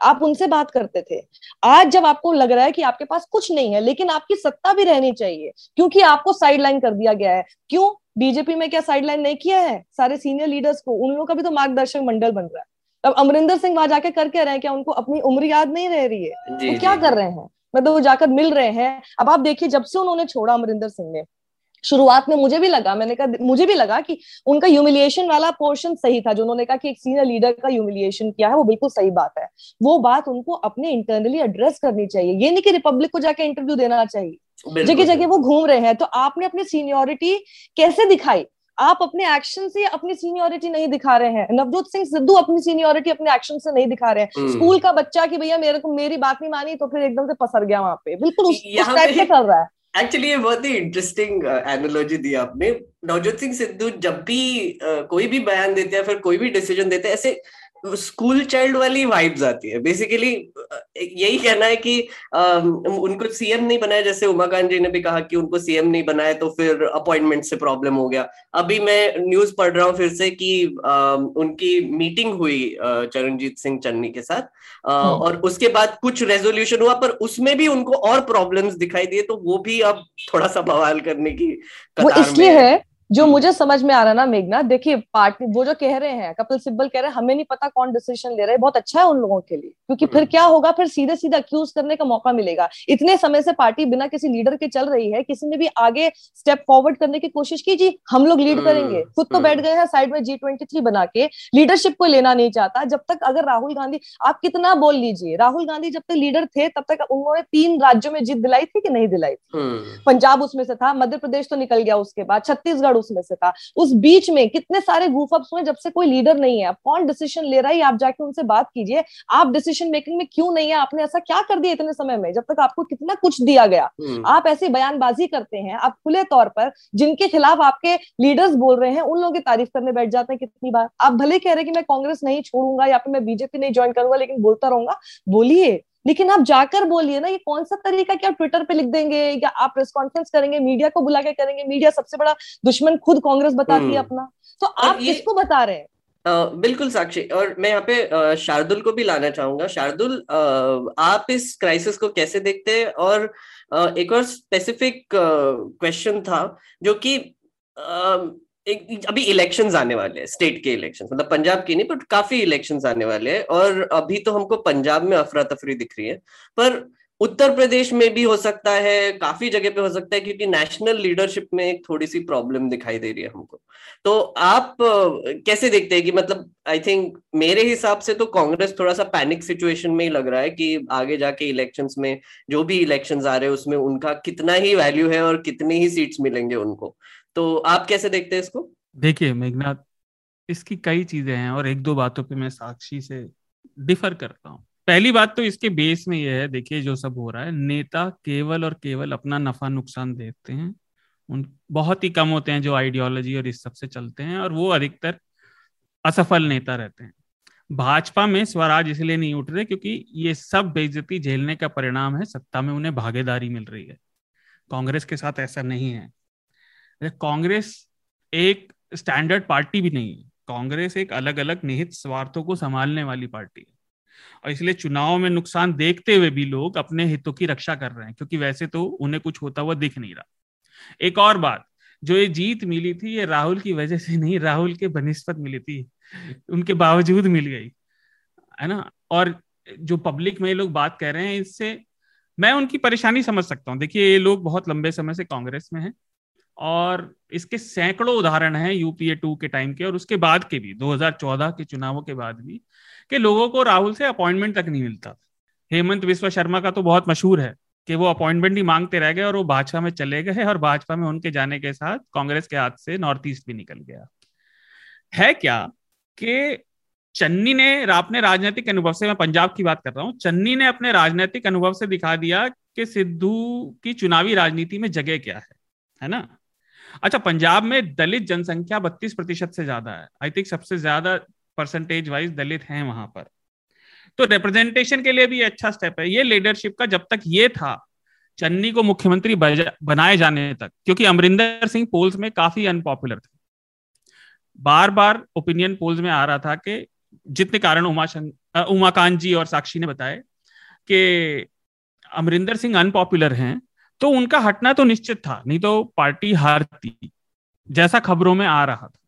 आप उनसे बात करते थे। आज जब आपको लग रहा है कि आपके पास कुछ नहीं है, लेकिन आपकी सत्ता भी रहनी चाहिए, क्योंकि आपको साइडलाइन कर दिया गया है। क्यों? बीजेपी में क्या साइडलाइन नहीं किया है? सारे सीनियर लीडर्स को, उन लोगों का भी तो मार्गदर्शक मंडल बन रहा है। अब अमरिंदर सिंह वहाँ जाके करके रहे हैं? क्या उनको अपनी उम्र याद नहीं रह रही है? वो क्या कर रहे हैं? मतलब वो जाकर मिल रहे हैं। अब आप देखिए जब से उन्होंने छोड़ा अमरिंदर सिंह ने शुरुआत में मुझे भी लगा मैंने कहा मुझे भी लगा कि उनका ह्यूमिलिएशन वाला पोर्शन सही था जो उन्होंने कहा कि एक सीनियर लीडर का ह्यूमिलिएशन किया है वो बिल्कुल सही बात है। वो बात उनको अपने इंटरनली एड्रेस करनी चाहिए। ये नहीं कि रिपब्लिक को जाके इंटरव्यू देना चाहिए। जगह जगह वो घूम रहे हैं तो आपने अपनी सीनियोरिटी कैसे दिखाई? आप अपने एक्शन से अपनी सीनियोरिटी नहीं दिखा रहे हैं। नवजोत सिंह सिद्धू अपनी सीनियोरिटी अपने एक्शन से नहीं दिखा रहे हैं। हम्म। स्कूल का बच्चा की भैया मेरे को मेरी बात नहीं मानी तो फिर एकदम से पसर गया वहाँ पे। बिल्कुल उस टाइप से कर रहा है। एक्चुअली ये बहुत ही इंटरेस्टिंग एनोलॉजी दी आपने। नवजोत सिंह सिद्धू जब भी uh, कोई भी बयान देते हैं फिर कोई भी डिसीज़न देते हैं ऐसे स्कूल चाइल्ड वाली वाइब्स आती है। बेसिकली यही कहना है कि आ, उनको सीएम नहीं बनाया जैसे उमाकांत जी ने भी कहा कि उनको सीएम नहीं बनाया तो फिर अपॉइंटमेंट से प्रॉब्लम हो गया। अभी मैं न्यूज़ पढ़ रहा हूँ फिर से कि आ, उनकी मीटिंग हुई चरणजीत सिंह चन्नी के साथ। आ, हाँ। और उसके बाद कुछ रेजोल्यूशन हुआ पर उसमें भी उनको और प्रॉब्लम दिखाई दिए तो वो भी अब थोड़ा सा बवाल करने की कतार में है जो हम्म। मुझे समझ में आ रहा ना मेघना देखिए पार्टी वो जो कह रहे हैं कपिल सिब्बल कह रहे हैं हमें नहीं पता कौन डिसीज़न ले रहे हैं बहुत अच्छा है उन लोगों के लिए क्योंकि फिर हम्म। क्या होगा फिर सीधे सीधे अक्यूज करने का मौका मिलेगा इतने समय से पार्टी बिना किसी लीडर के चल रही है किसी ने भी आगे स्टेप फॉरवर्ड करने की कोशिश की जी हम लोग लीड करेंगे हम्म। खुद तो बैठ गए हैं साइड में जी ट्वेंटी थ्री बना के लीडरशिप को लेना नहीं चाहता जब तक अगर राहुल गांधी आप कितना बोल लीजिए राहुल गांधी जब तक लीडर थे तब तक उन्होंने तीन राज्यों में जीत दिलाई थी कि नहीं दिलाई थी पंजाब उसमें से था मध्य प्रदेश तो निकल गया उसके बाद छत्तीसगढ़ उसमें से था। उस बीच में कितने सारे गुफअप्स हुए जब से कोई लीडर नहीं है। कौन डिसीज़न ले रहा है? आप जाके उनसे बात कीजिए। आप डिसीज़न मेकिंग में क्यों नहीं है? आपने ऐसा क्या कर दिया इतने समय में जब तक आपको कितना कुछ दिया गया? हम्म। आप ऐसी बयानबाजी करते हैं आप खुले तौर पर जिनके खिलाफ आपके लीडर्स बोल रहे हैं उन लोगों की तारीफ़ करने बैठ जाते हैं कितनी बार। आप भले कह रहे कि मैं कांग्रेस नहीं छोड़ूँगा या फिर मैं बीजेपी नहीं ज्वाइन करूँगा लेकिन बोलता रहूँगा बोलिए। लेकिन आप जाकर बोलिए ना ये कौन सा तरीका क्या ट्विटर पे लिख देंगे या आप प्रेस कॉन्फ्रेंस करेंगे मीडिया को बुला के करेंगे? मीडिया सबसे बड़ा दुश्मन खुद कांग्रेस बताती है हम्म। अपना। तो आप किसको बता रहे हैं? Uh, बिल्कुल साक्षी और मैं यहाँ पे शार्दुल को भी लाना चाहूँगा। शार्दुल uh, आप इस क्राइसिस को कैसे देखते हैं? और एक और स्पेसिफिक क्वेश्चन था जो कि एक, अभी इलेक्शन आने वाले हैं स्टेट के इलेक्शन मतलब पंजाब के नहीं बट काफ़ी इलेक्शन आने वाले हैं, और अभी तो हमको पंजाब में अफरा तफरी दिख रही है, पर उत्तर प्रदेश में भी हो सकता है, काफ़ी जगह पे हो सकता है, क्योंकि नेशनल लीडरशिप में एक थोड़ी सी प्रॉब्लम दिखाई दे रही है हमको। तो आप कैसे देखते हैं कि मतलब आई थिंक मेरे हिसाब से तो कांग्रेस थोड़ा सा पैनिक सिचुएशन में ही लग रहा है कि आगे जाके इलेक्शंस में, जो भी इलेक्शंस आ रहे हैं, उसमें उनका कितना ही वैल्यू है और कितनी ही सीट्स मिलेंगे उनको। तो आप कैसे देखते हैं इसको? देखिए मेघनाथ इसकी कई चीज़ें हैं और एक दो बातों पे मैं साक्षी से डिफर करता हूँ। पहली बात तो इसके बेस में यह है, देखिए जो सब हो रहा है, नेता केवल और केवल अपना नफा नुकसान देखते हैं। उन, बहुत ही कम होते हैं जो आइडियोलॉजी और इस सबसे चलते हैं और वो अधिकतर असफल नेता रहते हैं। भाजपा में स्वराज इसलिए नहीं उठ रहे क्योंकि ये सब बेइज्जती झेलने का परिणाम है, सत्ता में उन्हें भागीदारी मिल रही है। कांग्रेस के साथ ऐसा नहीं है। कांग्रेस एक स्टैंडर्ड पार्टी भी नहीं है। कांग्रेस एक अलग अलग निहित स्वार्थों को संभालने वाली पार्टी है। और इसलिए चुनाव में नुकसान देखते हुए भी लोग अपने हितों की रक्षा कर रहे हैं, क्योंकि वैसे तो उन्हें कुछ होता हुआ दिख नहीं रहा। एक और बात, जो ये जीत मिली थी, ये राहुल की वजह से नहीं, राहुल के बनिस्पत मिली थी, उनके बावजूद मिल गई, है ना? और जो पब्लिक में ये लोग बात कर रहे हैं, इससे मैं उनकी परेशानी समझ सकता हूँ। देखिए, ये लोग बहुत लंबे समय से कांग्रेस में हैं। और इसके सैकड़ों उदाहरण हैं यूपीए टू के टाइम के और उसके बाद के भी 2014 के चुनावों के बाद भी, कि लोगों को राहुल से अपॉइंटमेंट तक नहीं मिलता। हेमंत विश्व शर्मा का तो बहुत मशहूर है कि वो अपॉइंटमेंट ही मांगते रह गए और वो भाजपा में चले गए और भाजपा में उनके जाने के साथ कांग्रेस के हाथ से नॉर्थ ईस्ट भी निकल गया। है क्या कि चन्नी ने अपने राजनीतिक अनुभव से, मैं पंजाब की बात कर रहा हूँ, चन्नी ने अपने राजनीतिक अनुभव से दिखा दिया कि सिद्धू की चुनावी राजनीति में जगह क्या है है ना? अच्छा पंजाब में दलित जनसंख्या बत्तीस प्रतिशत से ज़्यादा है। आई थिंक सबसे ज़्यादा परसेंटेज वाइज दलित हैं वहाँ पर। तो रिप्रेजेंटेशन के लिए भी अच्छा स्टेप है। ये लीडरशिप का जब तक ये था, चन्नी को मुख्यमंत्री बनाए जाने तक, क्योंकि अमरिंदर सिंह पोल्स में काफ़ी अनपॉपुलर थे। बार बार ओपिनियन पोल्स में आ रहा था कि जितने कारण उमा उमाकांत जी और साक्षी ने बताए कि अमरिंदर सिंह अनपॉपुलर हैं तो उनका हटना तो निश्चित था, नहीं तो पार्टी हारती, जैसा खबरों में आ रहा था।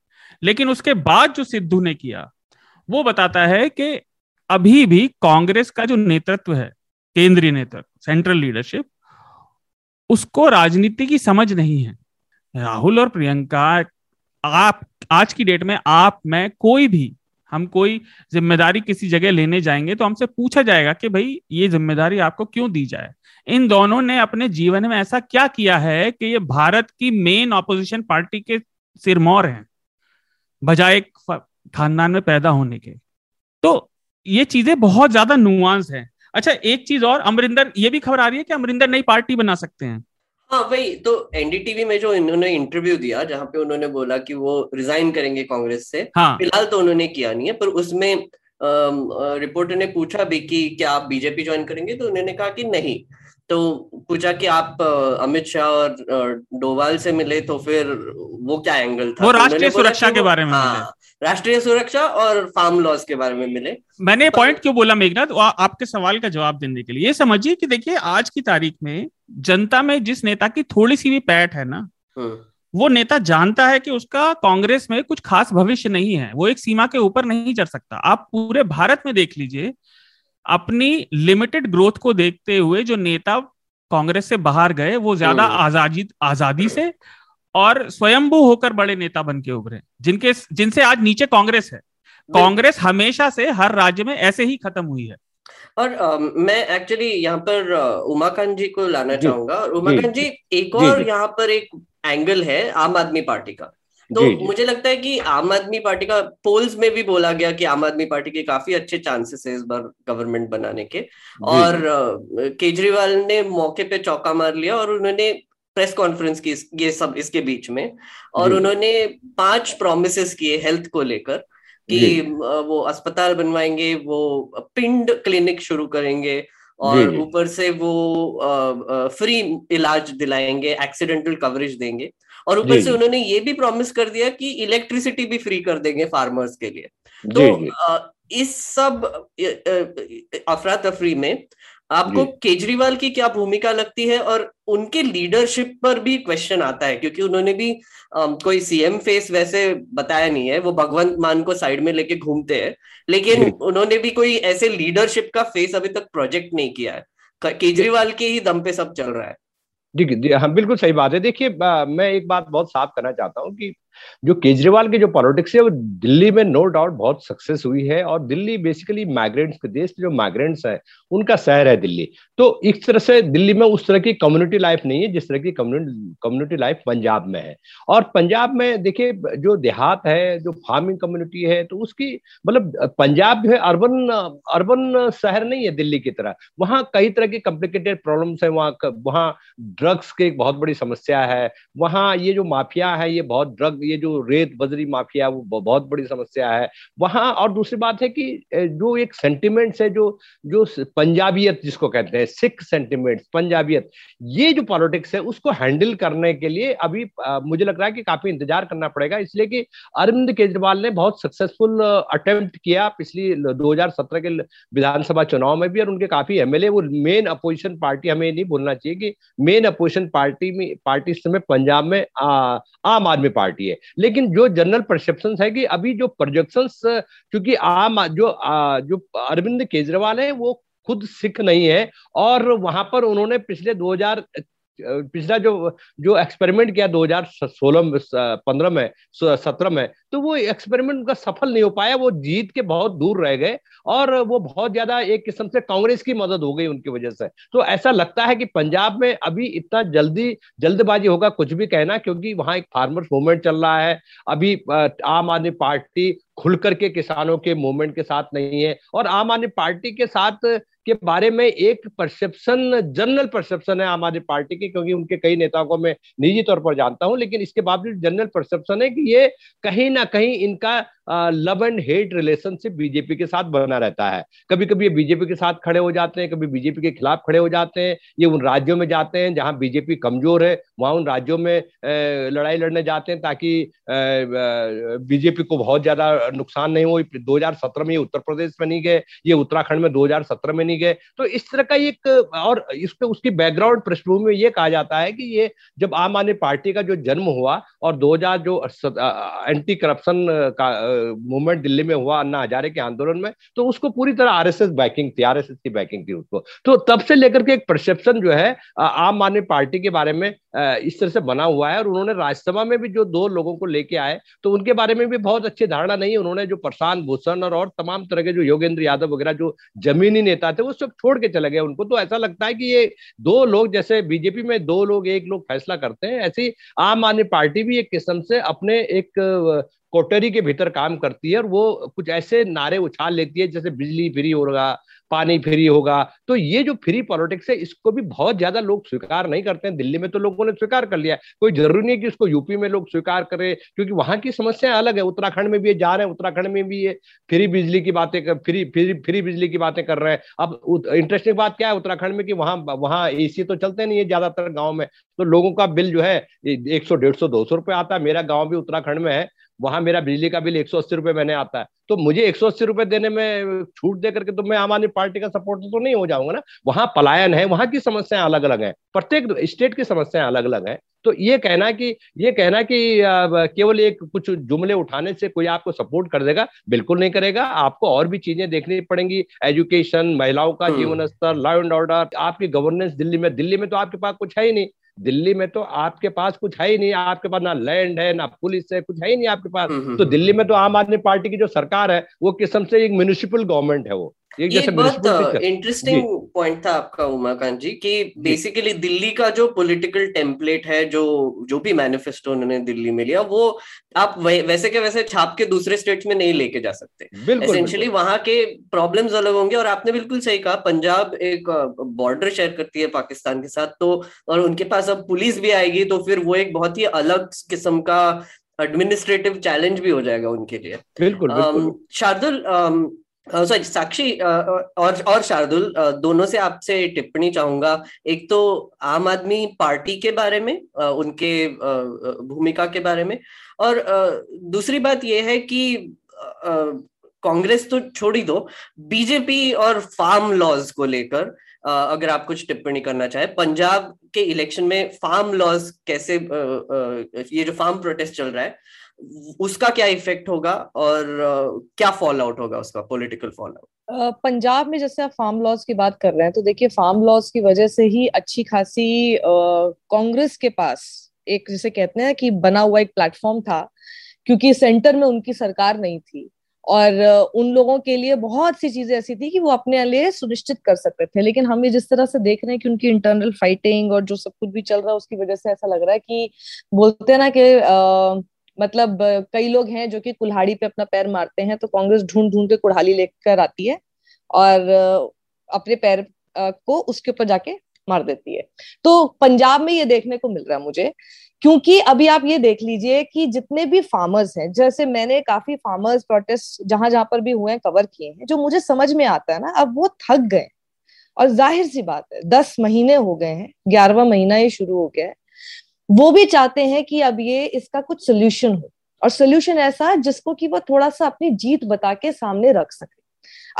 लेकिन उसके बाद जो सिद्धू ने किया, वो बताता है कि अभी भी कांग्रेस का जो नेतृत्व है, केंद्रीय नेतृत्व, सेंट्रल लीडरशिप, उसको राजनीति की समझ नहीं है। राहुल और प्रियंका, आप, आज की डेट में आप, मैं, कोई भी हम कोई ज़िम्मेदारी किसी जगह लेने जाएँगे तो हमसे पूछा जाएगा कि भाई, ये ज़िम्मेदारी आपको क्यों दी जाए? इन दोनों ने अपने जीवन में ऐसा क्या किया है कि ये भारत की मेन ऑपोजिशन पार्टी के सिरमौर हैं, बजाय खानदान में पैदा होने के। तो ये चीज़ें बहुत ज़्यादा नुआंस है। अच्छा एक चीज़ और, अमरिंदर, ये भी खबर आ रही है कि अमरिंदर नई पार्टी बना सकते हैं। हाँ वही तो एनडीटीवी में जो इन्होंने इंटरव्यू दिया जहाँ पे उन्होंने बोला कि वो रिजाइन करेंगे कांग्रेस से हाँ. फ़िलहाल तो उन्होंने किया नहीं है पर उसमें रिपोर्टर ने पूछा भी कि क्या आप बीजेपी ज्वाइन करेंगे तो उन्होंने कहा कि नहीं। तो पूछा कि आप अमित शाह और डोवाल से मिले तो फिर वो क्या एंगल था? वो तो राष्ट्रीय सुरक्षा के बारे में हाँ राष्ट्रीय सुरक्षा और फार्म लॉज के बारे में मिले। मैंने पॉइंट क्यों बोला मेघनाथ? आपके सवाल का जवाब देने के लिए। ये समझिए कि देखिए आज की तारीख में जनता में जिस नेता की थोड़ी सी भी पैठ है ना हम्म। वो नेता जानता है कि उसका कांग्रेस में कुछ खास भविष्य नहीं है। वो एक सीमा के ऊपर नहीं चढ़ सकता। आप पूरे भारत में देख लीजिए अपनी लिमिटेड ग्रोथ को देखते हुए जो नेता कांग्रेस से बाहर गए वो ज़्यादा हम्म। आज़ादी आज़ादी से और स्वयंभू होकर बड़े नेता बन के उभरे जिनके जिनसे आज नीचे कांग्रेस है। कांग्रेस हमेशा से हर राज्य में ऐसे ही खत्म हुई है। और आ, मैं एक्चुअली यहाँ पर उमाकांत जी को लाना चाहूँगा। और उमाकांत जी एक और यहाँ पर एक एंगल है आम आदमी पार्टी का। तो मुझे लगता है कि आम आदमी पार्टी का पोल्स में भी बोला गया कि आम आदमी पार्टी के काफ़ी अच्छे चांसेस है इस बार गवर्नमेंट बनाने के। और केजरीवाल ने मौके पे चौका मार लिया और उन्होंने प्रेस कॉन्फ्रेंस की ये सब इसके बीच में और उन्होंने पाँच प्रोमिस किए हेल्थ को लेकर कि वो अस्पताल बनवाएँगे वो पिंड क्लिनिक शुरू करेंगे और ऊपर से वो फ्री इलाज दिलाएँगे एक्सीडेंटल कवरेज देंगे। और ऊपर से उन्होंने ये भी प्रॉमिस कर दिया कि इलेक्ट्रिसिटी भी फ्री कर देंगे फार्मर्स के लिए। तो इस सब अफरा तफरी में आपको केजरीवाल की क्या भूमिका लगती है? और उनके लीडरशिप पर भी क्वेश्चन आता है क्योंकि उन्होंने भी आ, कोई सीएम फेस वैसे बताया नहीं है वो भगवंत मान को साइड में लेके घूमते हैं लेकिन उन्होंने भी कोई ऐसे लीडरशिप का फेस अभी तक प्रोजेक्ट नहीं किया है। केजरीवाल के ही दम पे सब चल रहा है। जी हाँ बिल्कुल सही बात है। देखिए मैं एक बात बहुत साफ़ करना चाहता हूँ कि जो केजरीवाल की जो पॉलिटिक्स है, वो दिल्ली में नो डाउट बहुत सक्सेस हुई है और दिल्ली बेसिकली माइग्रेंट्स के देश, जो माइग्रेंट्स है, उनका शहर है दिल्ली। तो इस तरह से दिल्ली में उस तरह की कम्युनिटी लाइफ नहीं है, जिस तरह की कम्युनिटी लाइफ पंजाब में है। और पंजाब में देखिए, जो देहात है, जो फ़ार्मिंग कम्युनिटी है तो उसकी मतलब पंजाब जो है अर्बन अर्बन शहर नहीं है दिल्ली की तरह। वहाँ कई तरह की कॉम्प्लिकेटेड प्रॉब्लम्स है, वहाँ वहाँ ड्रग्स की एक बहुत बड़ी समस्या है। वहाँ ये जो माफिया है, ये बहुत ड्रग ये जो रेत बजरी माफिया वो बहुत बड़ी समस्या है। वहाँ और दूसरी बात है कि जो एक सेंटिमेंट्स है जो जो पंजाबियत जिसको कहते हैं सिख सेंटिमेंट्स पंजाबियत ये जो पॉलिटिक्स है उसको हैंडल करने के लिए अभी मुझे लग रहा है कि काफ़ी इंतज़ार करना पड़ेगा। इसलिए कि अरविंद केजरीवाल ने बहुत सक्सेसफुल अटेम्प्ट किया पिछली 2017 के विधानसभा चुनाव में भी और उनके काफ़ी एमएलए वो मेन अपोजिशन पार्टी हमें नहीं भूलना चाहिए कि मेन अपोजिशन पार्टी में पार्टी समय पंजाब में आ, आम आदमी पार्टी है। है लेकिन जो जनरल परसेप्शन है कि अभी जो प्रोजेक्शन क्योंकि आम जो आ, जो अरविंद केजरीवाल है वो खुद सिख नहीं है और वहाँ पर उन्होंने पिछले 2000 पिछला जो जो एक्सपेरिमेंट किया 2016 पंद्रह में सत्रह में तो वो एक्सपेरिमेंट उनका सफल नहीं हो पाया, वो जीत के बहुत दूर रह गए और वो बहुत ज़्यादा एक किस्म से कांग्रेस की मदद हो गई उनकी वजह से। तो ऐसा लगता है कि पंजाब में अभी इतना जल्दी जल्दबाजी होगा कुछ भी कहना, क्योंकि वहाँ एक फार्मर्स मूवमेंट चल रहा है। अभी आम आदमी पार्टी खुल के किसानों के मूवमेंट के साथ नहीं है। और आम आदमी पार्टी के साथ के बारे में एक परसेप्शन जनरल परसेप्शन है आम आदमी पार्टी की, क्योंकि उनके कई नेताओं को मैं निजी तौर पर जानता हूँ, लेकिन इसके बावजूद जनरल परसेप्शन है कि ये कहीं ना कहीं इनका love and hate relationship BJP के साथ बना रहता है। कभी कभी ये बीजेपी के साथ खड़े हो जाते हैं, कभी बीजेपी के खिलाफ खड़े हो जाते हैं, ये उन राज्यों में जाते हैं जहाँ बीजेपी कमज़ोर है, वहाँ उन राज्यों में लड़ाई लड़ने जाते हैं ताकि बीजेपी को बहुत ज़्यादा नुकसान नहीं हो। 2017 में ये उत्तर प्रदेश में नहीं गए, ये उत्तराखंड में 2017 में नहीं गए। तो इस तरह का एक, और इस पे उसकी बैकग्राउंड पृष्ठभूमि में ये कहा जाता है कि ये जब आम आदमी पार्टी का जो जन्म हुआ और 2000 जो एंटी करप्शन का मूवमेंट दिल्ली में हुआ अन्ना हजारे के आंदोलन में तो उसको पूरी तरह आरएसएस बैकिंग थी आरएसएस की बैकिंग थी उसको। तो तब से लेकर के एक परसेप्शन जो है आम आदमी पार्टी के बारे में इस तरह से बना हुआ है और उन्होंने राज्यसभा में भी जो दो लोगों को लेके आए तो उनके बारे में भी बहुत अच्छी धारणा नहीं उन्होंने जो प्रशांत भूषण और, और तमाम तरह के जो योगेंद्र यादव वगैरह जो जमीनी नेता थे वो सब छोड़ के चले गए उनको। तो ऐसा लगता है कि ये दो लोग जैसे बीजेपी में दो लोग एक लोग फैसला करते हैं ऐसी आम आदमी पार्टी भी एक किस्म से अपने एक कोटरी के भीतर काम करती है और वो कुछ ऐसे नारे उछाल लेती है, जैसे बिजली फ्री होगा, पानी फ्री होगा। तो ये जो फ्री पॉलिटिक्स है, इसको भी बहुत ज़्यादा लोग स्वीकार नहीं करते हैं। दिल्ली में तो लोगों ने स्वीकार कर लिया कोई ज़रूरी नहीं है कि इसको यूपी में लोग स्वीकार करें, क्योंकि वहाँ की समस्या अलग है। उत्तराखंड में भी ये जा रहे हैं, उत्तराखंड में भी ये फ्री बिजली की बातें फ्री फ्री फ्री बिजली की बातें कर रहे हैं। अब इंटरेस्टिंग बात क्या है? उत्तराखंड में कि वहाँ वहाँ एसी तो चलते नहीं है ज़्यादातर गाँव में। तो लोगों का बिल जो है, एक सौ, डेढ़ सौ, दो सौ रुपये आता है। मेरा गाँव भी उत्तराखंड में है। वहाँ मेरा बिजली का बिल एक सौ अस्सी रुपए मैंने आता है। तो मुझे एक सौ अस्सी रुपए देने में छूट दे करके तो मैं आम आदमी पार्टी का सपोर्टर तो नहीं हो जाऊँगा ना। वहाँ पलायन है वहाँ की समस्याएँ अलग अलग हैं। प्रत्येक स्टेट की समस्याएँ अलग अलग हैं। तो ये कहना कि ये कहना कि केवल एक कुछ जुमले उठाने से कोई आपको सपोर्ट कर देगा बिल्कुल नहीं करेगा। आपको और भी चीज़ें देखनी पड़ेंगी। एजुकेशन महिलाओं का हम्म। जीवन स्तर लॉ एंड ऑर्डर आपकी गवर्नेंस दिल्ली में दिल्ली में तो आपके पास कुछ है ही नहीं। दिल्ली में तो आपके पास कुछ है ही नहीं आपके पास ना लैंड है ना पुलिस है कुछ है ही नहीं आपके पास। हम्म, हम्म, तो दिल्ली में तो आम आदमी पार्टी की जो सरकार है वो किस्म से एक म्यूनिसिपल गवर्नमेंट है वो। एक ये बहुत इंटरेस्टिंग पॉइंट था आपका उमाकांत जी कि बेसिकली दिल्ली का जो पॉलिटिकल टेम्पलेट है जो जो भी मैनिफेस्टो उन्होंने दिल्ली में लिया वो आप वैसे के वैसे छाप के दूसरे स्टेट्स में नहीं लेके जा सकते। एसेंशियली वहाँ के प्रॉब्लम्स अलग होंगे और आपने बिल्कुल सही कहा पंजाब एक बॉर्डर शेयर करती है पाकिस्तान के साथ तो और उनके पास अब पुलिस भी आएगी तो फिर वो एक बहुत ही अलग किस्म का एडमिनिस्ट्रेटिव चैलेंज भी हो जाएगा उनके लिए। बिल्कुल, बिल्कुल. शार्दुल सॉरी साक्षी और और शार्दुल दोनों से आपसे टिप्पणी चाहूँगा। एक तो आम आदमी पार्टी के बारे में उनके भूमिका के बारे में, और दूसरी बात यह है कि कांग्रेस तो छोड़ ही दो, बीजेपी और फार्म लॉज को लेकर अगर आप कुछ टिप्पणी करना चाहे, पंजाब के इलेक्शन में फार्म लॉज कैसे ये जो फार्म प्रोटेस्ट चल रहा है उसका क्या इफ़ेक्ट होगा और क्या फॉल आउट होगा उसका पॉलिटिकल फॉल आउट पंजाब में जैसे आप फार्म लॉज की बात कर रहे हैं तो देखिए फार्म लॉज की वजह से ही अच्छी खासी कांग्रेस के पास एक जिसे कहते हैं कि बना हुआ एक प्लेटफॉर्म था, क्योंकि सेंटर में उनकी सरकार नहीं थी। और उन लोगों के लिए बहुत सी चीज़ें ऐसी थी कि वो अपने लिए सुनिश्चित कर सकते थे। लेकिन हम ये जिस तरह से देख रहे हैं कि उनकी इंटरनल फाइटिंग और जो सब कुछ भी चल रहा है, उसकी वजह से ऐसा लग रहा है कि बोलते हैं ना कि मतलब कई लोग हैं जो कि कुल्हाड़ी पे अपना पैर मारते हैं तो कांग्रेस ढूंढ ढूंढ के कुल्हाड़ी लेकर आती है और अपने पैर को उसके ऊपर जाके मार देती है। तो पंजाब में ये देखने को मिल रहा है मुझे, क्योंकि अभी आप ये देख लीजिए कि जितने भी फार्मर्स हैं, जैसे मैंने काफ़ी फार्मर्स प्रोटेस्ट जहाँ जहाँ पर भी हुए हैं कवर किए हैं, जो मुझे समझ में आता है ना, अब वो थक गए। और ज़ाहिर सी बात है, दस महीने हो गए हैं, ग्यारहवा महीना ये शुरू हो गया है वो भी चाहते हैं कि अब ये इसका कुछ सोल्यूशन हो। और सोल्यूशन ऐसा जिसको कि वो थोड़ा सा अपनी जीत बता के सामने रख सके।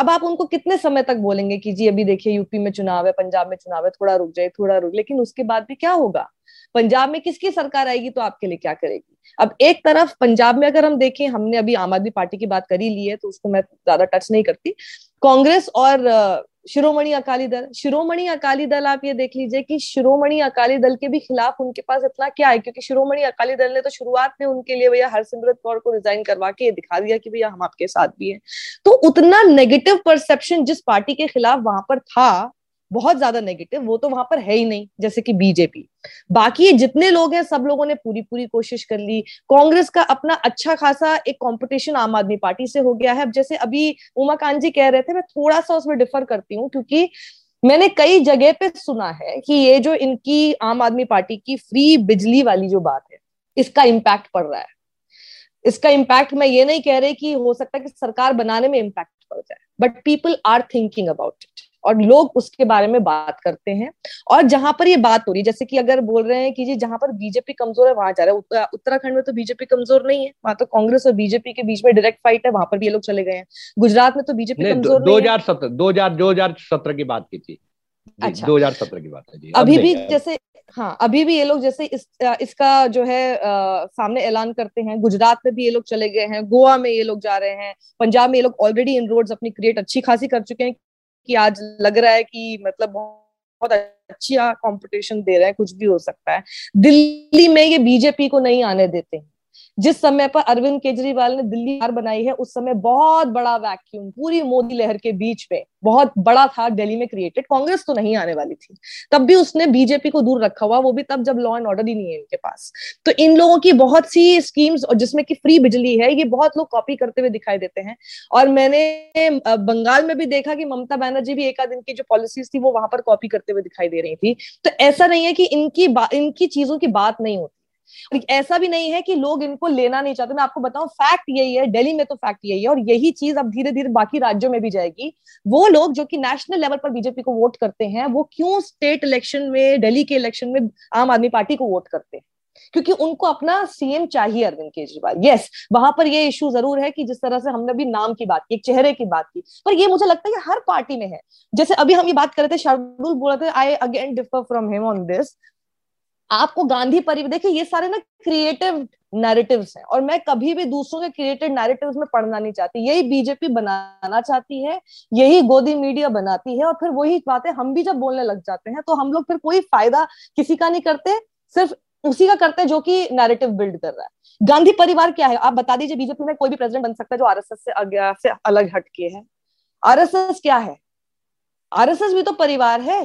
अब आप उनको कितने समय तक बोलेंगे कि जी, अभी देखिए यूपी में चुनाव है, पंजाब में चुनाव है, थोड़ा रुक जाए थोड़ा रुक। लेकिन उसके बाद भी क्या होगा? पंजाब में किसकी सरकार आएगी तो आपके लिए क्या करेगी? अब एक तरफ़ पंजाब में अगर हम देखें, हमने अभी आम आदमी पार्टी की बात करी ली है तो उसको मैं ज़्यादा टच नहीं करती। कांग्रेस और शिरोमणि अकाली दल। शिरोमणि अकाली दल आप ये देख लीजिए कि शिरोमणि अकाली दल के भी खिलाफ उनके पास इतना क्या है? क्योंकि शिरोमणि अकाली दल ने तो शुरुआत में उनके लिए भैया हरसिमरत कौर को रिजाइन करवा के ये दिखा दिया कि भैया हम आपके साथ भी हैं। तो उतना नेगेटिव परसेप्शन जिस पार्टी के खिलाफ वहाँ पर था बहुत ज़्यादा नेगेटिव वो तो वहाँ पर है ही नहीं, जैसे कि बीजेपी बाकी ये जितने लोग हैं, सब लोगों ने पूरी पूरी कोशिश कर ली। कांग्रेस का अपना अच्छा खासा एक कंपटीशन आम आदमी पार्टी से हो गया है। अब जैसे अभी उमाकांत जी कह रहे थे, मैं थोड़ा सा उसमें डिफर करती हूँ, क्योंकि मैंने कई जगह पे सुना है कि ये जो इनकी आम आदमी पार्टी की फ्री बिजली वाली जो बात है, इसका इम्पैक्ट पड़ रहा है। इसका इम्पैक्ट मैं ये नहीं कह रही कि हो सकता है कि सरकार बनाने में इम्पैक्ट पड़ जाए but people are thinking about it और लोग उसके बारे में बात करते हैं। और जहाँ पर ये बात हो रही है जैसे कि अगर बोल रहे हैं कि जी जहाँ पर बीजेपी कमज़ोर है वहाँ जा रहे हैं। उत्तराखंड में तो बीजेपी कमज़ोर नहीं है। वहाँ तो कांग्रेस और बीजेपी के बीच में डायरेक्ट फाइट है वहाँ पर भी ये लोग चले गए हैं। गुजरात में तो बीजेपी कमज़ोर दो हज़ार सत्रह दो हज़ार दो हज़ार सत्रह की बात की थी। अच्छा। दो हज़ार सत्रह की बात है जी। अभी भी जैसे हाँ अभी भी ये लोग जैसे इस इसका जो है आ, सामने ऐलान करते हैं। गुजरात में भी ये लोग चले गए हैं गोवा में ये लोग जा रहे हैं। पंजाब में ये लोग ऑलरेडी इन रोड अपनी क्रिएट अच्छी खासी कर चुके हैं। कि आज लग रहा है कि मतलब बहुत अच्छा कंपटीशन दे रहे हैं, कुछ भी हो सकता है। दिल्ली में ये बीजेपी को नहीं आने देते। हैं जिस समय पर अरविंद केजरीवाल ने दिल्ली हार बनाई है, उस समय बहुत बड़ा वैक्यूम पूरी मोदी लहर के बीच में बहुत बड़ा था दिल्ली में क्रिएटेड कांग्रेस तो नहीं आने वाली थी। तब भी उसने बीजेपी को दूर रखा हुआ, वो भी तब जब लॉ एंड ऑर्डर ही नहीं है इनके पास। तो इन लोगों की बहुत सी स्कीम्स और जिसमें की फ्री बिजली है, ये बहुत लोग कॉपी करते हुए दिखाई देते हैं। और मैंने बंगाल में भी देखा कि ममता बनर्जी भी एक आध दिन की जो पॉलिसीज़ थी, वो वहाँ पर कॉपी करते हुए दिखाई दे रही थी। तो ऐसा नहीं है कि इनकी इनकी चीज़ों की बात नहीं होती। ऐसा भी नहीं है कि लोग इनको लेना नहीं चाहते। मैं आपको बताऊँ फैक्ट यही है, दिल्ली में तो फैक्ट यही है और यही चीज़ अब धीरे धीरे बाकी राज्यों में भी जाएगी। वो लोग जो कि नेशनल लेवल पर बीजेपी को वोट करते हैं, वो क्यों स्टेट इलेक्शन में, दिल्ली के इलेक्शन में आम आदमी पार्टी को वोट करते हैं? क्योंकि उनको अपना सीएम चाहिए अरविंद केजरीवाल। यस वहाँ पर ये इशू ज़रूर है कि जिस तरह से हमने अभी नाम की बात की, एक चेहरे की बात की, पर ये मुझे लगता है कि हर पार्टी में है। जैसे अभी हम ये बात कर रहे थे, शार्दुल बोल थे I again differ from him on this आपको गांधी परिवार, देखिए ये सारे ना क्रिएटिव नैरेटिव्स हैं और मैं कभी भी दूसरों के क्रिएटेड नैरेटिव्स में पढ़ना नहीं चाहती। यही बीजेपी बनाना चाहती है, यही गोदी मीडिया बनाती है और फिर वही बातें हम भी जब बोलने लग जाते हैं तो हम लोग फिर कोई फ़ायदा किसी का नहीं करते, सिर्फ़ उसी का करते हैं जो कि नैरेटिव बिल्ड कर रहा है। गांधी परिवार क्या है? आप बता दीजिए बीजेपी में कोई भी प्रेसिडेंट बन सकता है जो आरएसएस से से अलग हटके है। आरएसएस क्या है? आरएसएस भी तो परिवार है।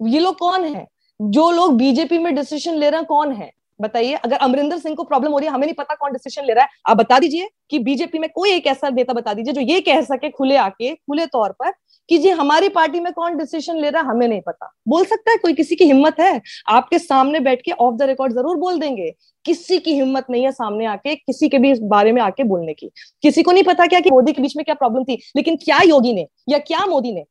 ये लोग कौन है? जो लोग बीजेपी में डिसीज़न ले रहे हैं, कौन है? बताइए, अगर अमरिंदर सिंह को प्रॉब्लम हो रही है, हमें नहीं पता कौन डिसीज़न ले रहा है। आप बता दीजिए कि बीजेपी में कोई एक ऐसा नेता बता दीजिए जो ये कह सके खुले आके, खुले तौर पर, कि जी हमारी पार्टी में कौन डिसीज़न ले रहा है, हमें नहीं पता। बोल सकता है, कोई किसी की हिम्मत है? आपके सामने बैठ के ऑफ़ द रिकॉर्ड ज़रूर बोल देंगे। किसी की हिम्मत नहीं है सामने आके, किसी के भी इस बारे में आके बोलने की। किसी को नहीं पता क्या कि मोदी के बीच में क्या प्रॉब्लम थी, लेकिन क्या योगी ने या क्या मोदी ने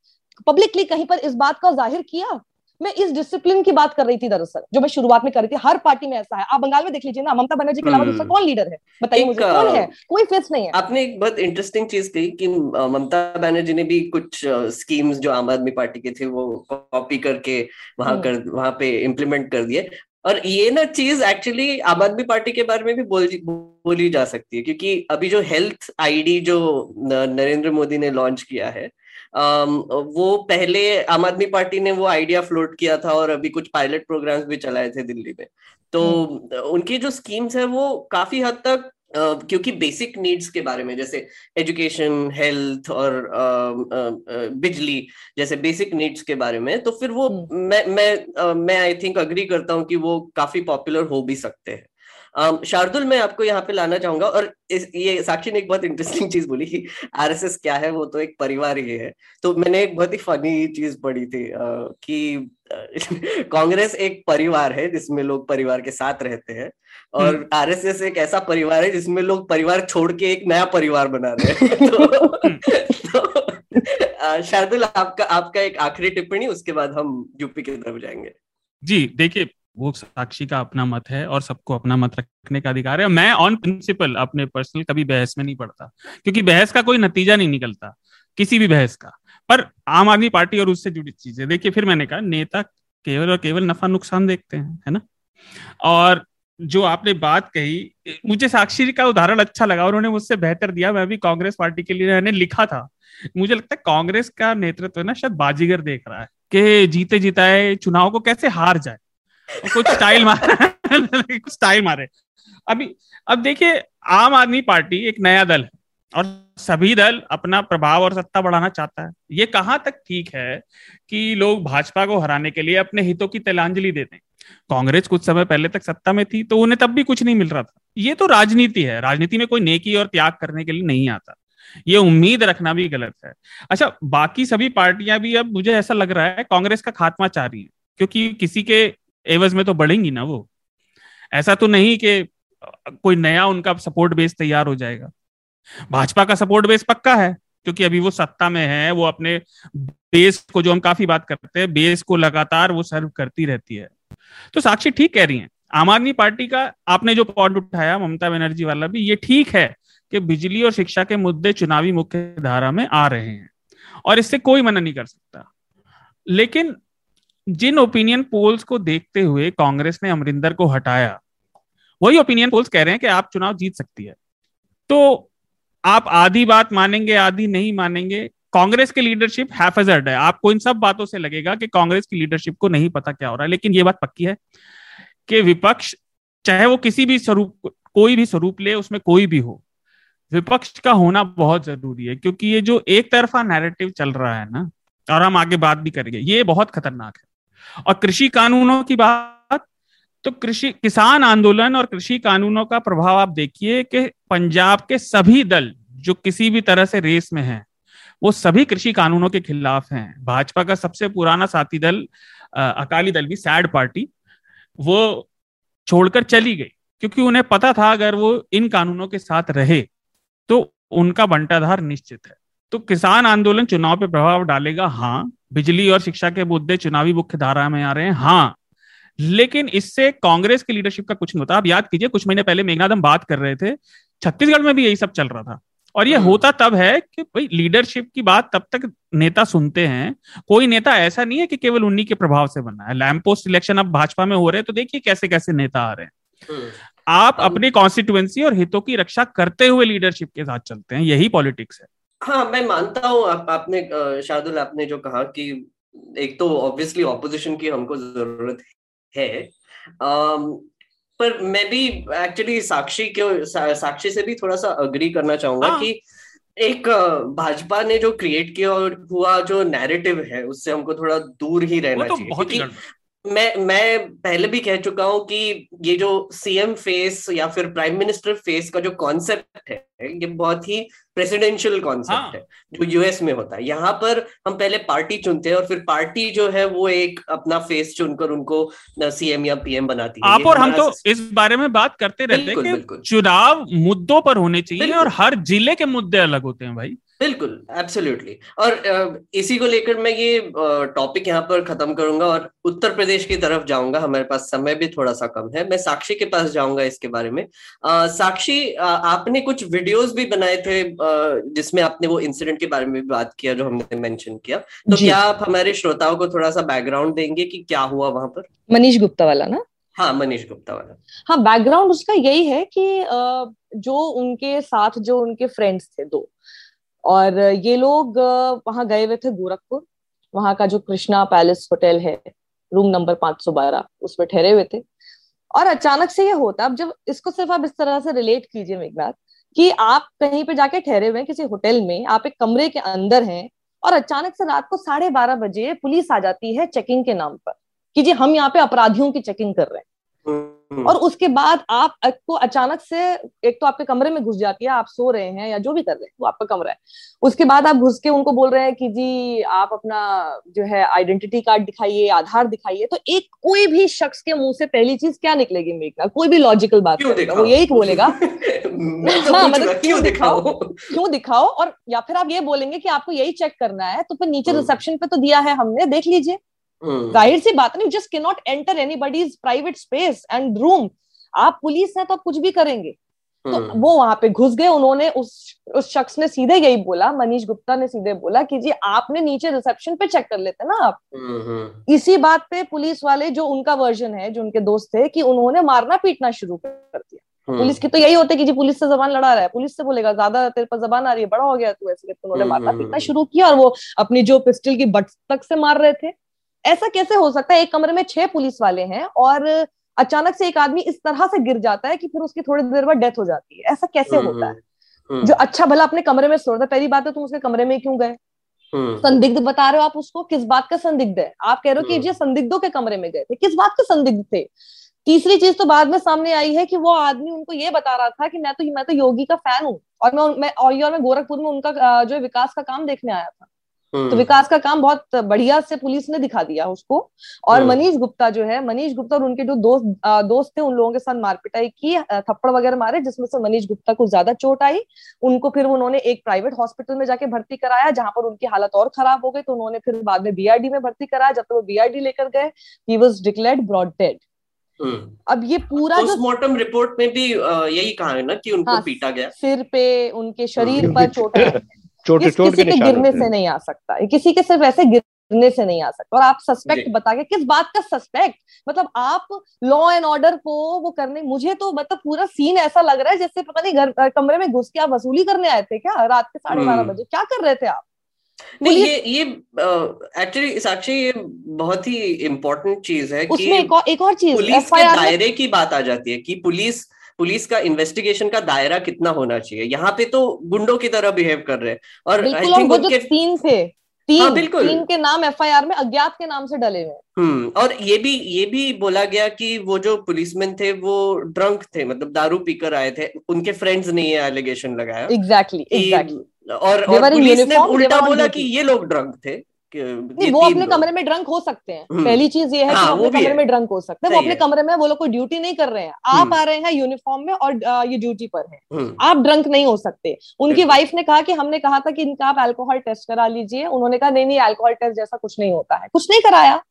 पब्लिकली कहीं पर इस बात का ज़ाहिर किया? मैं इस डिसिप्लिन की बात कर रही थी दरअसल जो मैं शुरुआत में कर रही थी हर पार्टी में ऐसा है। आप बंगाल में देख लीजिए ना ममता बनर्जी के अलावा दूसरा हम्म। कौन लीडर है? बताइए मुझे कौन है? कोई फेस नहीं है। आपने एक बहुत इंटरेस्टिंग चीज़ कही कि ममता बनर्जी ने भी कुछ स्कीम्स जो आम आदमी पार्टी के थे वो कॉपी करके वहाँ हम्म। कर वहाँ पे इम्प्लीमेंट कर दिए। और ये ना चीज़ एक्चुअली आम आदमी पार्टी के बारे में भी बोल बोली जा सकती है क्योंकि अभी जो हेल्थ आईडी जो नरेंद्र मोदी ने लॉन्च किया है वो पहले आम आदमी पार्टी ने वो आइडिया फ्लोट किया था और अभी कुछ पायलट प्रोग्राम्स भी चलाए थे दिल्ली में तो हम्म। उनकी जो स्कीम्स है वो काफ़ी हद तक Uh, क्योंकि बेसिक नीड्स के बारे में जैसे एजुकेशन हेल्थ और uh, uh, बिजली जैसे बेसिक नीड्स के बारे में तो फिर वो हम्म। मैं मैं मैं आई थिंक अग्री करता हूँ कि वो काफ़ी पॉपुलर हो भी सकते हैं शार्दुल मैं आपको यहाँ पे लाना चाहूँगा और इस ये साक्षी ने एक बहुत इंटरेस्टिंग चीज़ बोली कि आरएसएस क्या है वो तो एक परिवार ही है। तो मैंने एक बहुत ही फनी चीज़ पढ़ी थी आ, कि [LAUGHS] कांग्रेस एक परिवार है जिसमें लोग परिवार के साथ रहते हैं और हम्म। आरएसएस एक ऐसा परिवार है जिसमें लोग परिवार छोड़ के एक नया परिवार बना रहे हैं। [LAUGHS] तो, तो शार्दुल आपका आपका एक आखिरी टिप्पणी उसके बाद हम यूपी की तरफ़ जाएँगे। जी देखिए वो साक्षी का अपना मत है और सबको अपना मत रखने का अधिकार है। मैं ऑन प्रिंसिपल अपने पर्सनल कभी बहस में नहीं पड़ता, क्योंकि बहस का कोई नतीजा नहीं निकलता, किसी भी बहस का। पर आम आदमी पार्टी और उससे जुड़ी चीज़ें, देखिए फिर मैंने कहा, नेता केवल और केवल नफा नुकसान देखते हैं, है ना? और जो आपने बात कही, मुझे साक्षी का उदाहरण अच्छा लगा, उन्होंने मुझसे बेहतर दिया, मैं भी कांग्रेस पार्टी के लिए मैंने लिखा था। मुझे लगता है कांग्रेस का नेतृत्व ना शायद बाजीगर देख रहा है, कि जीते जीताए चुनाव को कैसे हार जाए। [LAUGHS] कुछ स्टाइल मारे [LAUGHS] कुछ स्टाइल मारे। अभी अब देखिए, आम आदमी पार्टी एक नया दल है और सभी दल अपना प्रभाव और सत्ता बढ़ाना चाहता है। ये कहाँ तक ठीक है कि लोग भाजपा को हराने के लिए अपने हितों की तिलांजलि देते हैं? कांग्रेस कुछ समय पहले तक सत्ता में थी तो उन्हें तब भी कुछ नहीं मिल रहा था। ये तो राजनीति है। राजनीति में कोई नेकी और त्याग करने के लिए नहीं आता। ये उम्मीद रखना भी गलत है। अच्छा बाकी सभी पार्टियाँ भी, अब मुझे ऐसा लग रहा है, कांग्रेस का खात्मा चाह रही है, क्योंकि किसी के एवज में तो बढ़ेंगी ना वो। ऐसा तो नहीं कि कोई नया उनका सपोर्ट बेस तैयार हो जाएगा। भाजपा का सपोर्ट बेस पक्का है, क्योंकि अभी वो सत्ता में है, वो अपने बेस को जो हम काफ़ी बात करते हैं बेस को लगातार वो सर्व करती रहती है। तो साक्षी ठीक कह रही है। आम आदमी पार्टी का आपने जो पॉइंट उठाया, ममता बनर्जी वाला भी, ये ठीक है कि बिजली और शिक्षा के मुद्दे चुनावी मुख्य धारा में आ रहे हैं, और इससे कोई मना नहीं कर सकता। लेकिन जिन ओपिनियन पोल्स को देखते हुए कांग्रेस ने अमरिंदर को हटाया, वही ओपिनियन पोल्स कह रहे हैं कि आप चुनाव जीत सकती है। तो आप आधी बात मानेंगे, आधी नहीं मानेंगे, कांग्रेस की लीडरशिप हैफेजर्ड है। आपको इन सब बातों से लगेगा कि कांग्रेस की लीडरशिप को नहीं पता क्या हो रहा है, लेकिन ये बात पक्की है कि विपक्ष, चाहे वो किसी भी स्वरूप, कोई भी स्वरूप ले, उसमें कोई भी हो, विपक्ष का होना बहुत ज़रूरी है, क्योंकि ये जो एक तरफा नैरेटिव चल रहा है ना, और हम आगे बात भी करेंगे, ये बहुत खतरनाक है। और कृषि कानूनों की बात तो कृषि, किसान आंदोलन और कृषि कानूनों का प्रभाव आप देखिए कि पंजाब के सभी दल जो किसी भी तरह से रेस में हैं, वो सभी कृषि कानूनों के खिलाफ हैं। भाजपा का सबसे पुराना साथी दल अकाली दल भी, सैड पार्टी, वो छोड़कर चली गई, क्योंकि उन्हें पता था अगर वो इन कानूनों के साथ रहे तो उनका बंटाधार निश्चित है। तो किसान आंदोलन चुनाव पे प्रभाव डालेगा? हाँ बिजली और शिक्षा के मुद्दे चुनावी मुख्य धारा में आ रहे हैं। हाँ लेकिन इससे कांग्रेस की लीडरशिप का कुछ नहीं होता। आप याद कीजिए कुछ महीने पहले मेघनाथ हम बात कर रहे थे छत्तीसगढ़ में भी यही सब चल रहा था। और ये हम्म। होता तब है कि भाई लीडरशिप की बात तब तक नेता सुनते हैं। कोई नेता ऐसा नहीं है कि केवल उन्हीं के प्रभाव से बना है। लैंप पोस्ट इलेक्शन अब भाजपा में हो रहे हैं तो देखिए कैसे कैसे नेता आ रहे हैं। हम्म। आप अपनी कॉन्स्टिट्युएंसी और हितों की रक्षा करते हुए लीडरशिप के साथ चलते हैं। यही पॉलिटिक्स है। हाँ मैं मानता हूँ आप, आपने शार्दुल आपने जो कहा कि एक तो ऑब्वियसली ऑपोजिशन की हमको ज़रूरत है। um, पर मैं भी एक्चुअली साक्षी के सा, साक्षी से भी थोड़ा सा अग्री करना चाहूँगा हाँ. कि एक भाजपा ने जो क्रिएट किया और हुआ जो नैरेटिव है उससे हमको थोड़ा दूर ही रहना तो चाहिए। क्योंकि मैं मैं पहले भी कह चुका हूँ कि ये जो सीएम फेस या फिर प्राइम मिनिस्टर फेस का जो कॉन्सेप्ट है ये बहुत ही प्रेसिडेंशियल कॉन्सेप्ट हाँ. है जो यूएस में होता है। यहाँ पर हम पहले पार्टी चुनते हैं और फिर पार्टी जो है वो एक अपना फेस चुनकर उनको सीएम या पीएम बनाती है। आप और हम तो इस बारे में बात करते रहते हैं कि चुनाव मुद्दों पर होने चाहिए और हर ज़िले के मुद्दे अलग होते हैं भाई। बिल्कुल एब्सोल्युटली और इसी को लेकर मैं ये टॉपिक यहाँ पर खत्म करूँगा और उत्तर प्रदेश की तरफ़ जाऊँगा। हमारे पास समय भी थोड़ा सा कम है। मैं साक्षी के पास जाऊँगा इसके बारे में। आ, साक्षी आपने कुछ वीडियोस भी बनाए थे जिसमें आपने वो इंसिडेंट के बारे में भी बात किया जो हमने मेंशन किया। तो क्या आप हमारे श्रोताओं को थोड़ा सा बैकग्राउंड देंगे कि क्या हुआ वहाँ पर? मनीष गुप्ता वाला ना? हाँ मनीष गुप्ता वाला। हाँ बैकग्राउंड उसका यही है कि जो उनके साथ जो उनके फ्रेंड्स थे दो और ये लोग वहाँ गए हुए थे गोरखपुर। वहाँ का जो कृष्णा पैलेस होटल है, रूम नंबर पाँच सौ बारह, उसमें ठहरे हुए थे। और अचानक से ये होता, अब जब इसको सिर्फ़ आप इस तरह से रिलेट कीजिए मेघनाथ, कि आप कहीं पे जाके ठहरे हुए हैं किसी होटल में, आप एक कमरे के अंदर हैं और अचानक से रात को साढ़े बारह बजे पुलिस आ जाती है चेकिंग के नाम पर, कि जी हम यहाँ पे अपराधियों की चेकिंग कर रहे हैं। हम्म। और उसके बाद आप को अचानक से एक तो आपके कमरे में घुस जाती है आप सो रहे हैं या जो भी कर रहे हैं वो आपका कमरा है। उसके बाद आप घुस के उनको बोल रहे हैं कि जी आप अपना जो है आइडेंटिटी कार्ड दिखाइए आधार दिखाइए तो एक कोई भी शख्स के मुँह से पहली चीज़ क्या निकलेगी मेघना कोई भी लॉजिकल बात वो यही बोलेगा। [LAUGHS] तो हाँ मतलब क्यों दिखाओ क्यों दिखाओ और या फिर आप ये बोलेंगे कि आपको यही चेक करना है तो फिर नीचे रिसेप्शन हम्म। पे तो दिया है हमने देख लीजिए। हम्म। ज़ाहिर सी बात नहीं just can not enter anybody's private space and room आप पुलिस है तो आप कुछ भी करेंगे। तो हम्म। वो वहाँ पे घुस गए उन्होंने उस उस शख्स ने सीधे यही बोला मनीष गुप्ता ने सीधे बोला कि जी आपने नीचे रिसेप्शन पे चेक कर लेते ना आप। हम्म, इसी बात पे पुलिस वाले जो उनका वर्जन है जो उनके दोस्त थे कि उन्होंने मारना पीटना शुरू कर दिया। पुलिस की तो यही होता है कि जी पुलिस से जबान लड़ा रहा है। पुलिस से बोलेगा ज़्यादा तेरे पर जबान आ रही है बड़ा हो गया तू ऐसे उन्होंने मारना पीटना शुरू किया और वो अपनी जो पिस्टल की बट तक से मार रहे थे। ऐसा कैसे हो सकता है? एक कमरे में छह पुलिस वाले हैं और अचानक से एक आदमी इस तरह से गिर जाता है कि फिर उसकी थोड़ी देर बाद डेथ हो जाती है। ऐसा कैसे हम्म, होता है? हम्म। जो अच्छा भला अपने कमरे में सो रहा था पहली बात है तुम उसके कमरे में क्यों गए? हम्म। संदिग्ध बता रहे हो आप उसको किस बात का संदिग्ध है? आप कह रहे हो कि ये संदिग्धों के कमरे में गए थे। किस बात के संदिग्ध थे? तीसरी चीज़ तो बाद में सामने आई है कि वो आदमी उनको ये बता रहा था कि मैं तो मैं तो योगी का फ़ैन हूँ और मैं मैं और मैं गोरखपुर में उनका जो विकास का काम देखने आया था। तो हम्म। विकास का काम बहुत बढ़िया से पुलिस ने दिखा दिया उसको। और हम्म। मनीष गुप्ता जो है मनीष गुप्ता और उनके जो दोस्त दोस्त थे उन लोगों के साथ मारपिटाई की थप्पड़ वगैरह मारे जिसमें से मनीष गुप्ता को ज़्यादा चोट आई। उनको फिर उन्होंने एक प्राइवेट हॉस्पिटल में जाके भर्ती कराया जहाँ पर उनकी हालत और खराब हो गई तो उन्होंने फिर बाद में बीआईडी में भर्ती कराया। जब तक वो बीआईडी लेकर गए he was declared brought dead अब ये पूरा पोस्टमार्टम रिपोर्ट में भी यही कहा है ना कि उनको हाँ, पीटा गया। सिर पे उनके शरीर पर चोट [LAUGHS] चोट चोट किसी के गिरने से नहीं आ सकता। किसी के सिर्फ़ ऐसे गिरने से नहीं आ सकता। और आप सस्पेक्ट बता के किस बात का सस्पेक्ट मतलब आप लॉ एंड ऑर्डर को वो करने मुझे तो मतलब पूरा सीन ऐसा लग रहा है जैसे पता नहीं घर कमरे में घुस के आप वसूली करने आए थे क्या? रात के साढ़े बारह हम्म। बजे। क्या कर रहे थे आप? नहीं ये ये एक्चुअली साक्षी ये बहुत ही इम्पोर्टेंट चीज़ है उसमें कि एक और, एक और चीज़ पुलिस के दायरे की बात आ जाती है कि पुलिस पुलिस का इन्वेस्टिगेशन का दायरा कितना होना चाहिए? यहाँ पे तो गुंडों की तरह बिहेव कर रहे हैं। और आई थिंक उनके तीन थे तीन हाँ, बिल्कुल। तीन के नाम एफआईआर में अज्ञात के नाम से डले हुए। हम्म और ये भी ये भी बोला गया कि वो जो पुलिसमैन थे वो ड्रंक थे मतलब दारू पीकर आए थे। उनके फ्रेंड्स ने ये एलिगेशन लगाया। एग्जैक्टली एग्जैक्टली और, और पुलिस ने उल्टा बोला कि ये लोग ड्रंक थे। नहीं वो अपने कमरे में ड्रंक हो सकते हैं। हम्म। पहली चीज़ ये है हाँ, कि वो अपने कमरे में ड्रंक हो सकते हैं। वो अपने कमरे में वो लोग कोई ड्यूटी नहीं कर रहे हैं। आप हम्म। आ रहे हैं यूनिफॉर्म में और ये ड्यूटी पर है। हम्म। आप ड्रंक नहीं हो सकते। उनकी वाइफ ने कहा कि हमने कहा था कि इनका आप अल्कोहल टेस्ट करा लीजिए। उन्होंने कहा नहीं नहीं अल्कोहल टेस्ट जैसा कुछ नहीं होता है। कुछ नहीं कराया।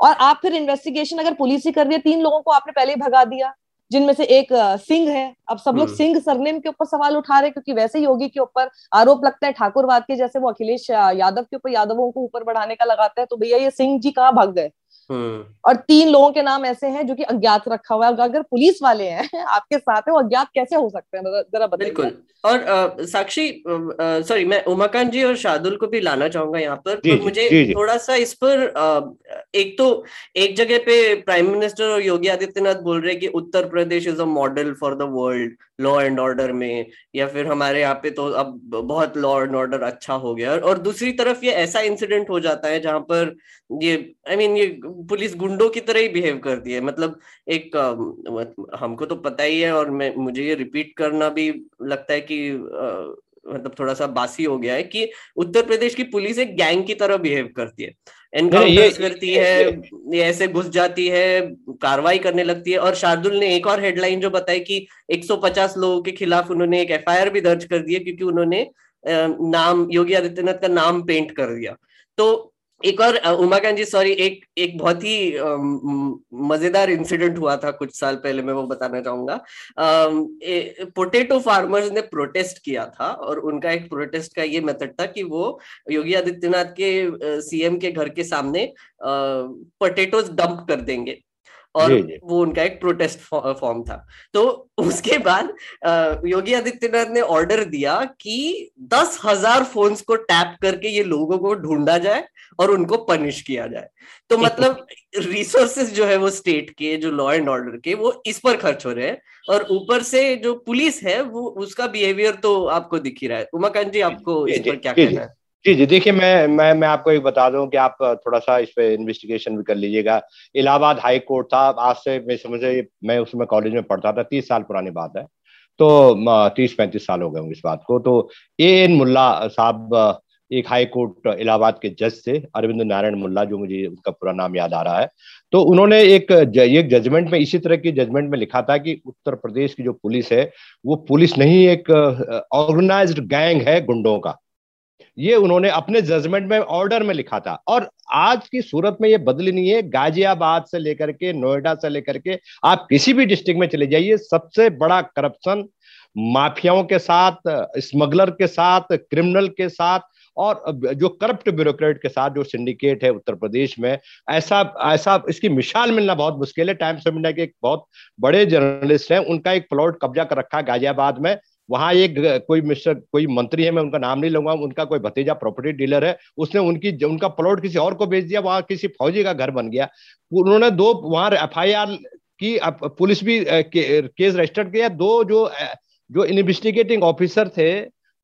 और आप फिर इन्वेस्टिगेशन अगर पुलिस ही कर रही है तीन लोगों को आपने पहले ही भगा दिया। जिनमें से एक सिंह है अब सब लोग हम्म। सिंह सरनेम के ऊपर सवाल उठा रहे क्योंकि वैसे योगी के ऊपर आरोप लगता है ठाकुरवाद के जैसे वो अखिलेश यादव के ऊपर यादवों को ऊपर बढ़ाने का लगाते हैं तो भैया ये सिंह जी कहाँ भाग गए। और तीन लोगों के नाम ऐसे हैं जो कि अज्ञात रखा हुआ है। अगर पुलिस वाले हैं [LAUGHS] आपके साथ है वो अज्ञात कैसे हो सकते हैं? जरा बिल्कुल। और आ, साक्षी सॉरी मैं उमाकांत जी और शादुल को भी लाना चाहूँगा यहाँ पर। जी, मुझे जी, जी. थोड़ा सा इस पर आ, एक तो एक जगह पे प्राइम मिनिस्टर और योगी आदित्यनाथ बोल रहे हैं कि Uttar Pradesh is a model for the world law and order में। या फिर हमारे यहाँ पे तो अब बहुत लॉ एंड ऑर्डर अच्छा हो गया। और दूसरी तरफ़ ये ऐसा इंसिडेंट हो जाता है जहाँ पर ये आई I मीन mean, ये पुलिस गुंडों की तरह ही बिहेव करती है। मतलब एक हमको तो पता ही है और मैं मुझे ये रिपीट करना भी लगता है कि मतलब थोड़ा सा बासी हो गया है कि उत्तर प्रदेश की पुलिस एक गैंग की तरह बिहेव करती है। एनकाउंटर्स करती है ये ऐसे घुस जाती है कार्रवाई करने लगती है और शार्दुल ने एक और हेडलाइन जो बताई कि 150 लोगों के खिलाफ उन्होंने एक एफआईआर भी दर्ज कर दी है क्योंकि उन्होंने नाम योगी आदित्यनाथ का नाम पेंट कर दिया। तो एक और उमाकांत जी सॉरी एक एक बहुत ही मज़ेदार इंसिडेंट हुआ था कुछ साल पहले, मैं वो बताना चाहूँगा। पोटेटो फार्मर्स ने प्रोटेस्ट किया था और उनका एक प्रोटेस्ट का ये मेथड था कि वो योगी आदित्यनाथ के सीएम के घर के सामने पोटेटोज डंप कर देंगे। और वो उनका एक प्रोटेस्ट फॉर्म था। तो उसके बाद योगी आदित्यनाथ ने ऑर्डर दिया कि दस हज़ार फोन्स को टैप करके ये लोगों को ढूंढा जाए और उनको पनिश किया जाए। तो [LAUGHS] मतलब रिसोर्सेज जो है वो स्टेट के जो लॉ एंड ऑर्डर के वो इस पर खर्च हो रहे हैं। और ऊपर से जो पुलिस है वो उसका बिहेवियर तो आपको दिख ही रहा है। उमाकांत जी आपको इस पर क्या कहना है? जी जी, देखिए, मैं मैं मैं आपको एक बता दूँ कि आप थोड़ा सा इस पे इन्वेस्टिगेशन भी कर लीजिएगा। इलाहाबाद हाई कोर्ट था, आज से मैं समझे मैं उसमें कॉलेज में पढ़ता था, तीस साल पुरानी बात है। तो तीस पैंतीस साल हो गए इस बात को। तो ए एन मुल्ला साहब, एक हाई कोर्ट इलाहाबाद के जज थे, अरविंद नारायण मुल्ला, जो मुझे उनका पूरा नाम याद आ रहा है। तो उन्होंने एक एक जजमेंट में, इसी तरह की जजमेंट में लिखा था कि उत्तर प्रदेश की जो पुलिस है, वो पुलिस नहीं, एक ऑर्गेनाइज्ड गैंग है गुंडों का। ये उन्होंने अपने जजमेंट में ऑर्डर में लिखा था। और आज की सूरत में ये बदली नहीं है। गाजियाबाद से लेकर के, नोएडा से लेकर के, आप किसी भी डिस्ट्रिक्ट में चले जाइए, सबसे बड़ा करप्शन माफियाओं के साथ स्मगलर के साथ क्रिमिनल के साथ, और जो करप्ट ब्यूरोक्रेट के साथ जो सिंडिकेट है उत्तर प्रदेश में, ऐसा ऐसा इसकी मिसाल मिलना बहुत मुश्किल है। टाइम्स ऑफ़ इंडिया के एक बहुत बड़े जर्नलिस्ट हैं, उनका एक प्लॉट कब्जा कर रखा है गाजियाबाद में। वहाँ एक कोई मिस्टर, कोई मंत्री है, मैं उनका नाम नहीं लूँगा, उनका कोई भतीजा प्रॉपर्टी डीलर है, उसने उनकी उनका प्लॉट किसी और को बेच दिया, वहाँ किसी फौजी का घर बन गया। उन्होंने दो, वहाँ एफ़ आई आर की पुलिस भी केस रजिस्टर किया। दो जो जो इन्वेस्टिगेटिंग ऑफिसर थे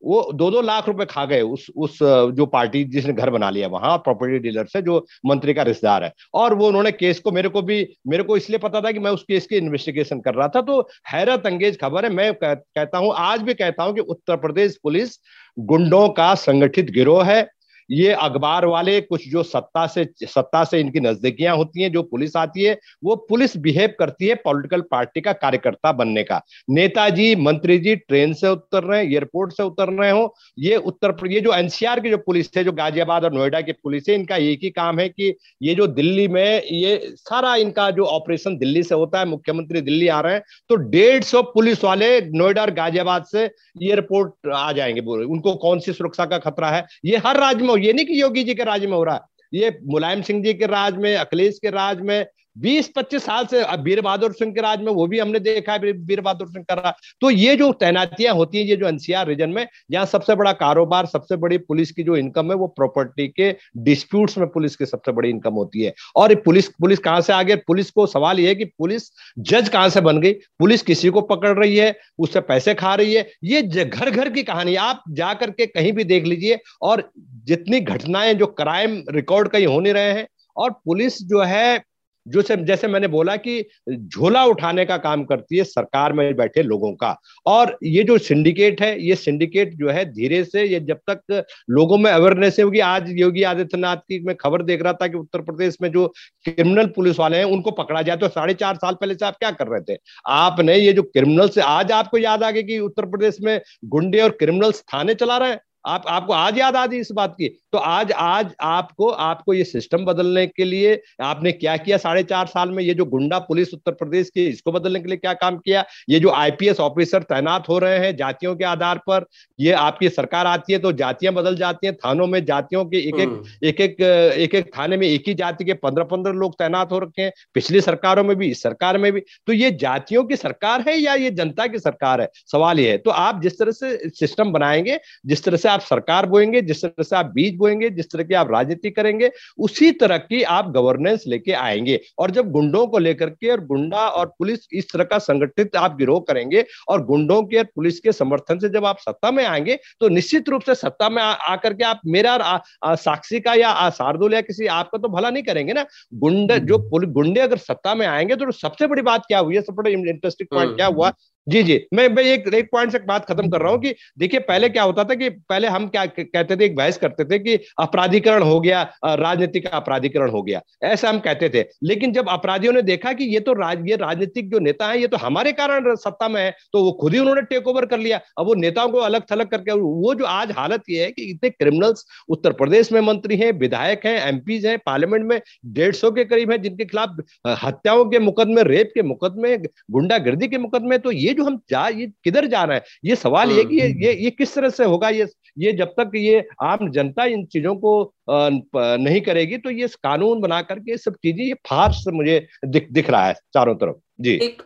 वो दो दो लाख रुपए खा गए उस उस जो पार्टी जिसने घर बना लिया वहाँ प्रॉपर्टी डीलर से, जो मंत्री का रिश्तेदार है। और वो उन्होंने केस को, मेरे को भी, मेरे को इसलिए पता था कि मैं उस केस की इन्वेस्टिगेशन कर रहा था तो हैरत अंगेज खबर है। मैं कहता हूँ, आज भी कहता हूँ कि उत्तर प्रदेश पुलिस गुंडों का संगठित गिरोह है। ये अखबार वाले कुछ जो सत्ता से सत्ता से इनकी नजदीकियाँ होती हैं, जो पुलिस आती है, वो पुलिस बिहेव करती है पॉलिटिकल पार्टी का कार्यकर्ता बनने का। नेताजी मंत्री जी ट्रेन से उतर रहे हैं, एयरपोर्ट से उतर रहे हो, ये उत्तर, ये जो एनसीआर की जो पुलिस है, जो गाजियाबाद और नोएडा की पुलिस है, इनका एक ही काम है कि ये जो दिल्ली में, ये सारा इनका जो ऑपरेशन दिल्ली से होता है, मुख्यमंत्री दिल्ली आ रहे हैं तो डेढ़ सौ पुलिस वाले नोएडा और गाजियाबाद से एयरपोर्ट आ जाएँगे उनको कौन सी सुरक्षा का खतरा है? ये हर राज्य में ये नहीं कि योगी जी के राज में हो रहा है। ये मुलायम सिंह जी के राज में, अखिलेश के राज में बीस पच्चीस साल से वीर बहादुर सिंह के राज में वो भी हमने देखा है, वीर बहादुर सिंह कर रहा तो ये जो तैनातियाँ होती हैं, ये जो एनसीआर रीजन में, यहाँ सबसे बड़ा कारोबार, सबसे बड़ी पुलिस की जो इनकम है, वो प्रॉपर्टी के डिस्प्यूट्स में पुलिस की सबसे बड़ी इनकम होती है। और पुलिस पुलिस कहाँ से आ गई पुलिस को सवाल ये है कि पुलिस जज कहाँ से बन गई? पुलिस किसी को पकड़ रही है? उससे पैसे खा रही है? ये घर घर की कहानी आप जा करके कहीं भी देख लीजिए और जितनी घटनाएँ, जो क्राइम रिकॉर्ड कहीं हो नहीं रहे हैं, और पुलिस जो है जो से, जैसे मैंने बोला कि झोला उठाने का काम करती है सरकार में बैठे लोगों का। और ये जो सिंडिकेट है, ये सिंडिकेट जो है, धीरे से ये जब तक लोगों में अवेयरनेस होगी, आज योगी आदित्यनाथ की मैं खबर देख रहा था कि उत्तर प्रदेश में जो क्रिमिनल पुलिस वाले हैं, उनको पकड़ा जाए तो साढ़े चार साल पहले से आप क्या कर रहे थे? आपने ये जो क्रिमिनल से आज आपको याद आ गया कि उत्तर प्रदेश में गुंडे और क्रिमिनल्स थाने चला रहे हैं? आप आपको आज याद आ इस बात की। तो आज आज आपको आपको ये सिस्टम बदलने के लिए आपने क्या किया? साढ़े चार साल में ये जो गुंडा पुलिस उत्तर प्रदेश की इसको बदलने के लिए क्या काम किया? ये जो आईपीएस ऑफिसर तैनात हो रहे हैं जातियों के आधार पर ये आपकी सरकार आती है तो जातियाँ बदल जाती हैं। थानों में जातियों के एक एक। एक एक एक एक थाने में एक ही जाति के पंद्रह पंद्रह लोग तैनात हो रखे हैं। पिछली सरकारों में भी इस सरकार में भी। तो ये जातियों की सरकार है या ये जनता की सरकार है? सवाल ये है। तो आप जिस तरह से सिस्टम बनाएँगे जिस तरह से आप सरकार बोएँगे जिस तरह से आप बीज बोएँगे जिस तरह की आप राजनीति करेंगे उसी तरह की आप गवर्नेंस लेके आएँगे। और जब गुंडों को लेकर के और गुंडा और पुलिस इस तरह का संगठित आप गिरोह करेंगे और गुंडों के और पुलिस के समर्थन से जब आप सत्ता में आएँगे तो निश्चित रूप से सत्ता में आकर के आप मेरा साक्षी का या शार्दुल या किसी आपका तो भला नहीं करेंगे ना। गुंडे जो गुंडे अगर सत्ता में आएँगे तो सबसे बड़ी बात क्या हुई है? सबसे बड़ा इंटरेस्टिंग पॉइंट क्या हुआ? जी जी। मैं मैं एक एक पॉइंट से बात खत्म कर रहा हूँ कि देखिए, पहले क्या होता था कि पहले हम क्या कहते थे, एक बहस करते थे कि अपराधीकरण हो गया राजनीति का अपराधीकरण हो गया, ऐसा हम कहते थे। लेकिन जब अपराधियों ने देखा कि ये तो राज, ये राजनीतिक जो नेता है, ये तो हमारे कारण सत्ता में है तो वो खुद ही उन्होंने टेक ओवर कर लिया। अब वो नेताओं को अलग थलग करके वो जो आज हालत ये है कि इतने क्रिमिनल्स उत्तर प्रदेश में मंत्री हैं, विधायक हैं एमपीज हैं पार्लियामेंट में डेढ़ के करीब है, जिनके खिलाफ हत्याओं के मुकदमे रेप के मुकदमे, गुंडागर्दी के मुकदमे तो ये जो हम जा ये किधर जा रहे हैं? ये सवाल ये कि ये ये ये किस तरह से होगा? ये ये जब तक ये आम जनता इन चीज़ों को नहीं करेगी तो ये कानून बना करके सब चीज़ें ये फार्स मुझे दिख दिख रहा है चारों तरफ़। जी। एक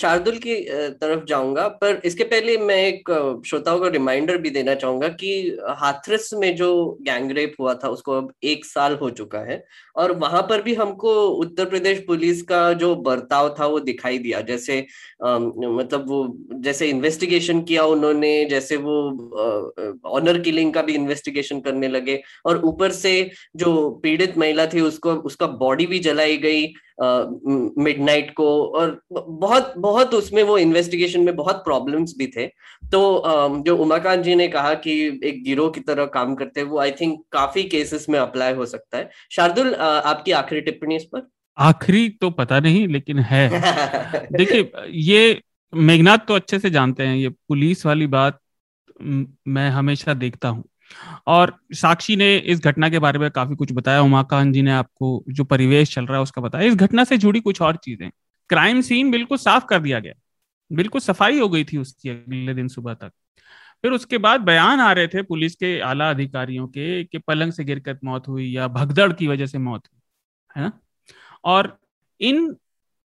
शार्दुल की तरफ़ जाऊँगा पर इसके पहले मैं एक श्रोताओं को रिमाइंडर भी देना चाहूँगा कि हाथरस में जो गैंगरेप हुआ था उसको अब एक साल हो चुका है और वहाँ पर भी हमको उत्तर प्रदेश पुलिस का जो बर्ताव था वो दिखाई दिया। जैसे आ, मतलब वो जैसे इन्वेस्टिगेशन किया उन्होंने जैसे वो ऑनर किलिंग का भी इन्वेस्टिगेशन करने लगे और ऊपर से जो पीड़ित महिला थी उसको उसका बॉडी भी जलाई गई मिडनाइट को और बहुत बहुत उसमें वो इन्वेस्टिगेशन में बहुत प्रॉब्लम्स भी थे। तो uh, जो उमाकांत जी ने कहा कि एक गिरोह की तरह काम करते हैं वो आई थिंक काफ़ी केसेस में अप्लाई हो सकता है। शार्दुल uh, आपकी आखिरी टिप्पणी इस पर? आखिरी तो पता नहीं लेकिन है। [LAUGHS] देखिए ये मेघनाथ तो अच्छे से जानते हैं ये पुलिस वाली बात मैं हमेशा देखता हूँ। और साक्षी ने इस घटना के बारे में काफ़ी कुछ बताया उमाकांत जी ने आपको जो परिवेश चल रहा है उसका बताया। इस घटना से जुड़ी कुछ और चीज़ें। क्राइम सीन बिल्कुल साफ़ कर दिया गया। बिल्कुल सफ़ाई हो गई थी उसकी अगले दिन सुबह तक। फिर उसके बाद बयान आ रहे थे पुलिस के आला अधिकारियों के कि पलंग से गिरकर मौत हुई या भगदड़ की वजह से मौत हुई, है ना? और इन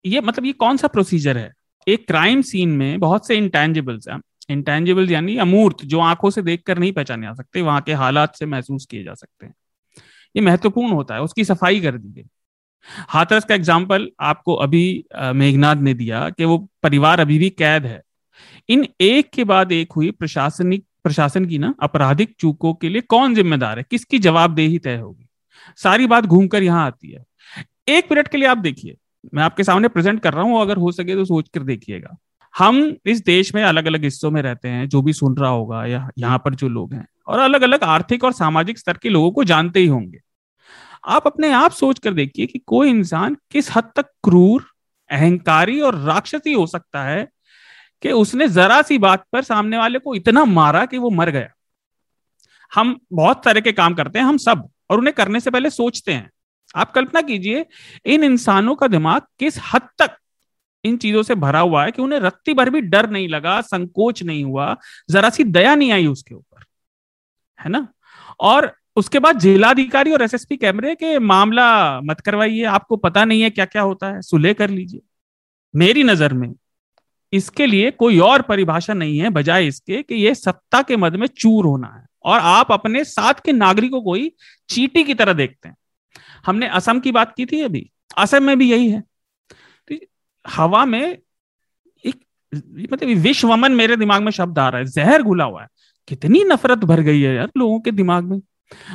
ये मतलब ये कौन सा प्रोसीजर है? एक क्राइम सीन में बहुत से इंटेंजिबल्स हैं। इंटेंजिबल यानी अमूर्त जो आँखों से देखकर नहीं पहचाने जा सकते, वहाँ के हालात से महसूस किए जा सकते हैं। ये महत्वपूर्ण होता है, उसकी सफ़ाई कर दी गई। हाथरस का एग्ज़ाम्पल आपको अभी मेघनाथ ने दिया कि वो परिवार अभी भी कैद है। इन एक के बाद एक हुई प्रशासनिक, प्रशासन की ना आपराधिक चूकों के लिए कौन जिम्मेदार है? किसकी जवाबदेही तय होगी? सारी बात घूमकर यहाँ आती है। एक मिनट के लिए आप देखिए, मैं आपके सामने प्रेजेंट कर रहा हूँ, अगर हो सके तो सोच कर देखिएगा। हम इस देश में अलग अलग हिस्सों में रहते हैं, जो भी सुन रहा होगा या यहाँ पर जो लोग हैं, और अलग अलग आर्थिक और सामाजिक स्तर के लोगों को जानते ही होंगे। आप अपने आप सोच कर देखिए कि कोई इंसान किस हद तक क्रूर, अहंकारी और राक्षसी हो सकता है कि उसने जरा सी बात पर सामने वाले को इतना मारा कि वो मर गया। हम बहुत तरह के काम करते हैं, हम सब, और उन्हें करने से पहले सोचते हैं। आप कल्पना कीजिए, इन इंसानों का दिमाग किस हद तक इन चीज़ों से भरा हुआ है कि उन्हें रत्ती भर भी डर नहीं लगा, संकोच नहीं हुआ, जरा सी दया नहीं आई उसके ऊपर, है ना? और उसके बाद जिलाधिकारी और एसएसपी कैमरे के मामला मत करवाइए, आपको पता नहीं है क्या क्या होता है, सुलह कर लीजिए। मेरी नज़र में इसके लिए कोई और परिभाषा नहीं है, बजाय इसके कि यह सत्ता के मद में चूर होना है, और आप अपने साथ के नागरिकों को ही चीटी की तरह देखते हैं। हमने असम की बात की थी अभी, असम में भी यही है। हवा में एक मतलब विश्वमन मेरे दिमाग में शब्द आ रहा है जहर घुला हुआ है। कितनी नफरत भर गई है यार लोगों के दिमाग में।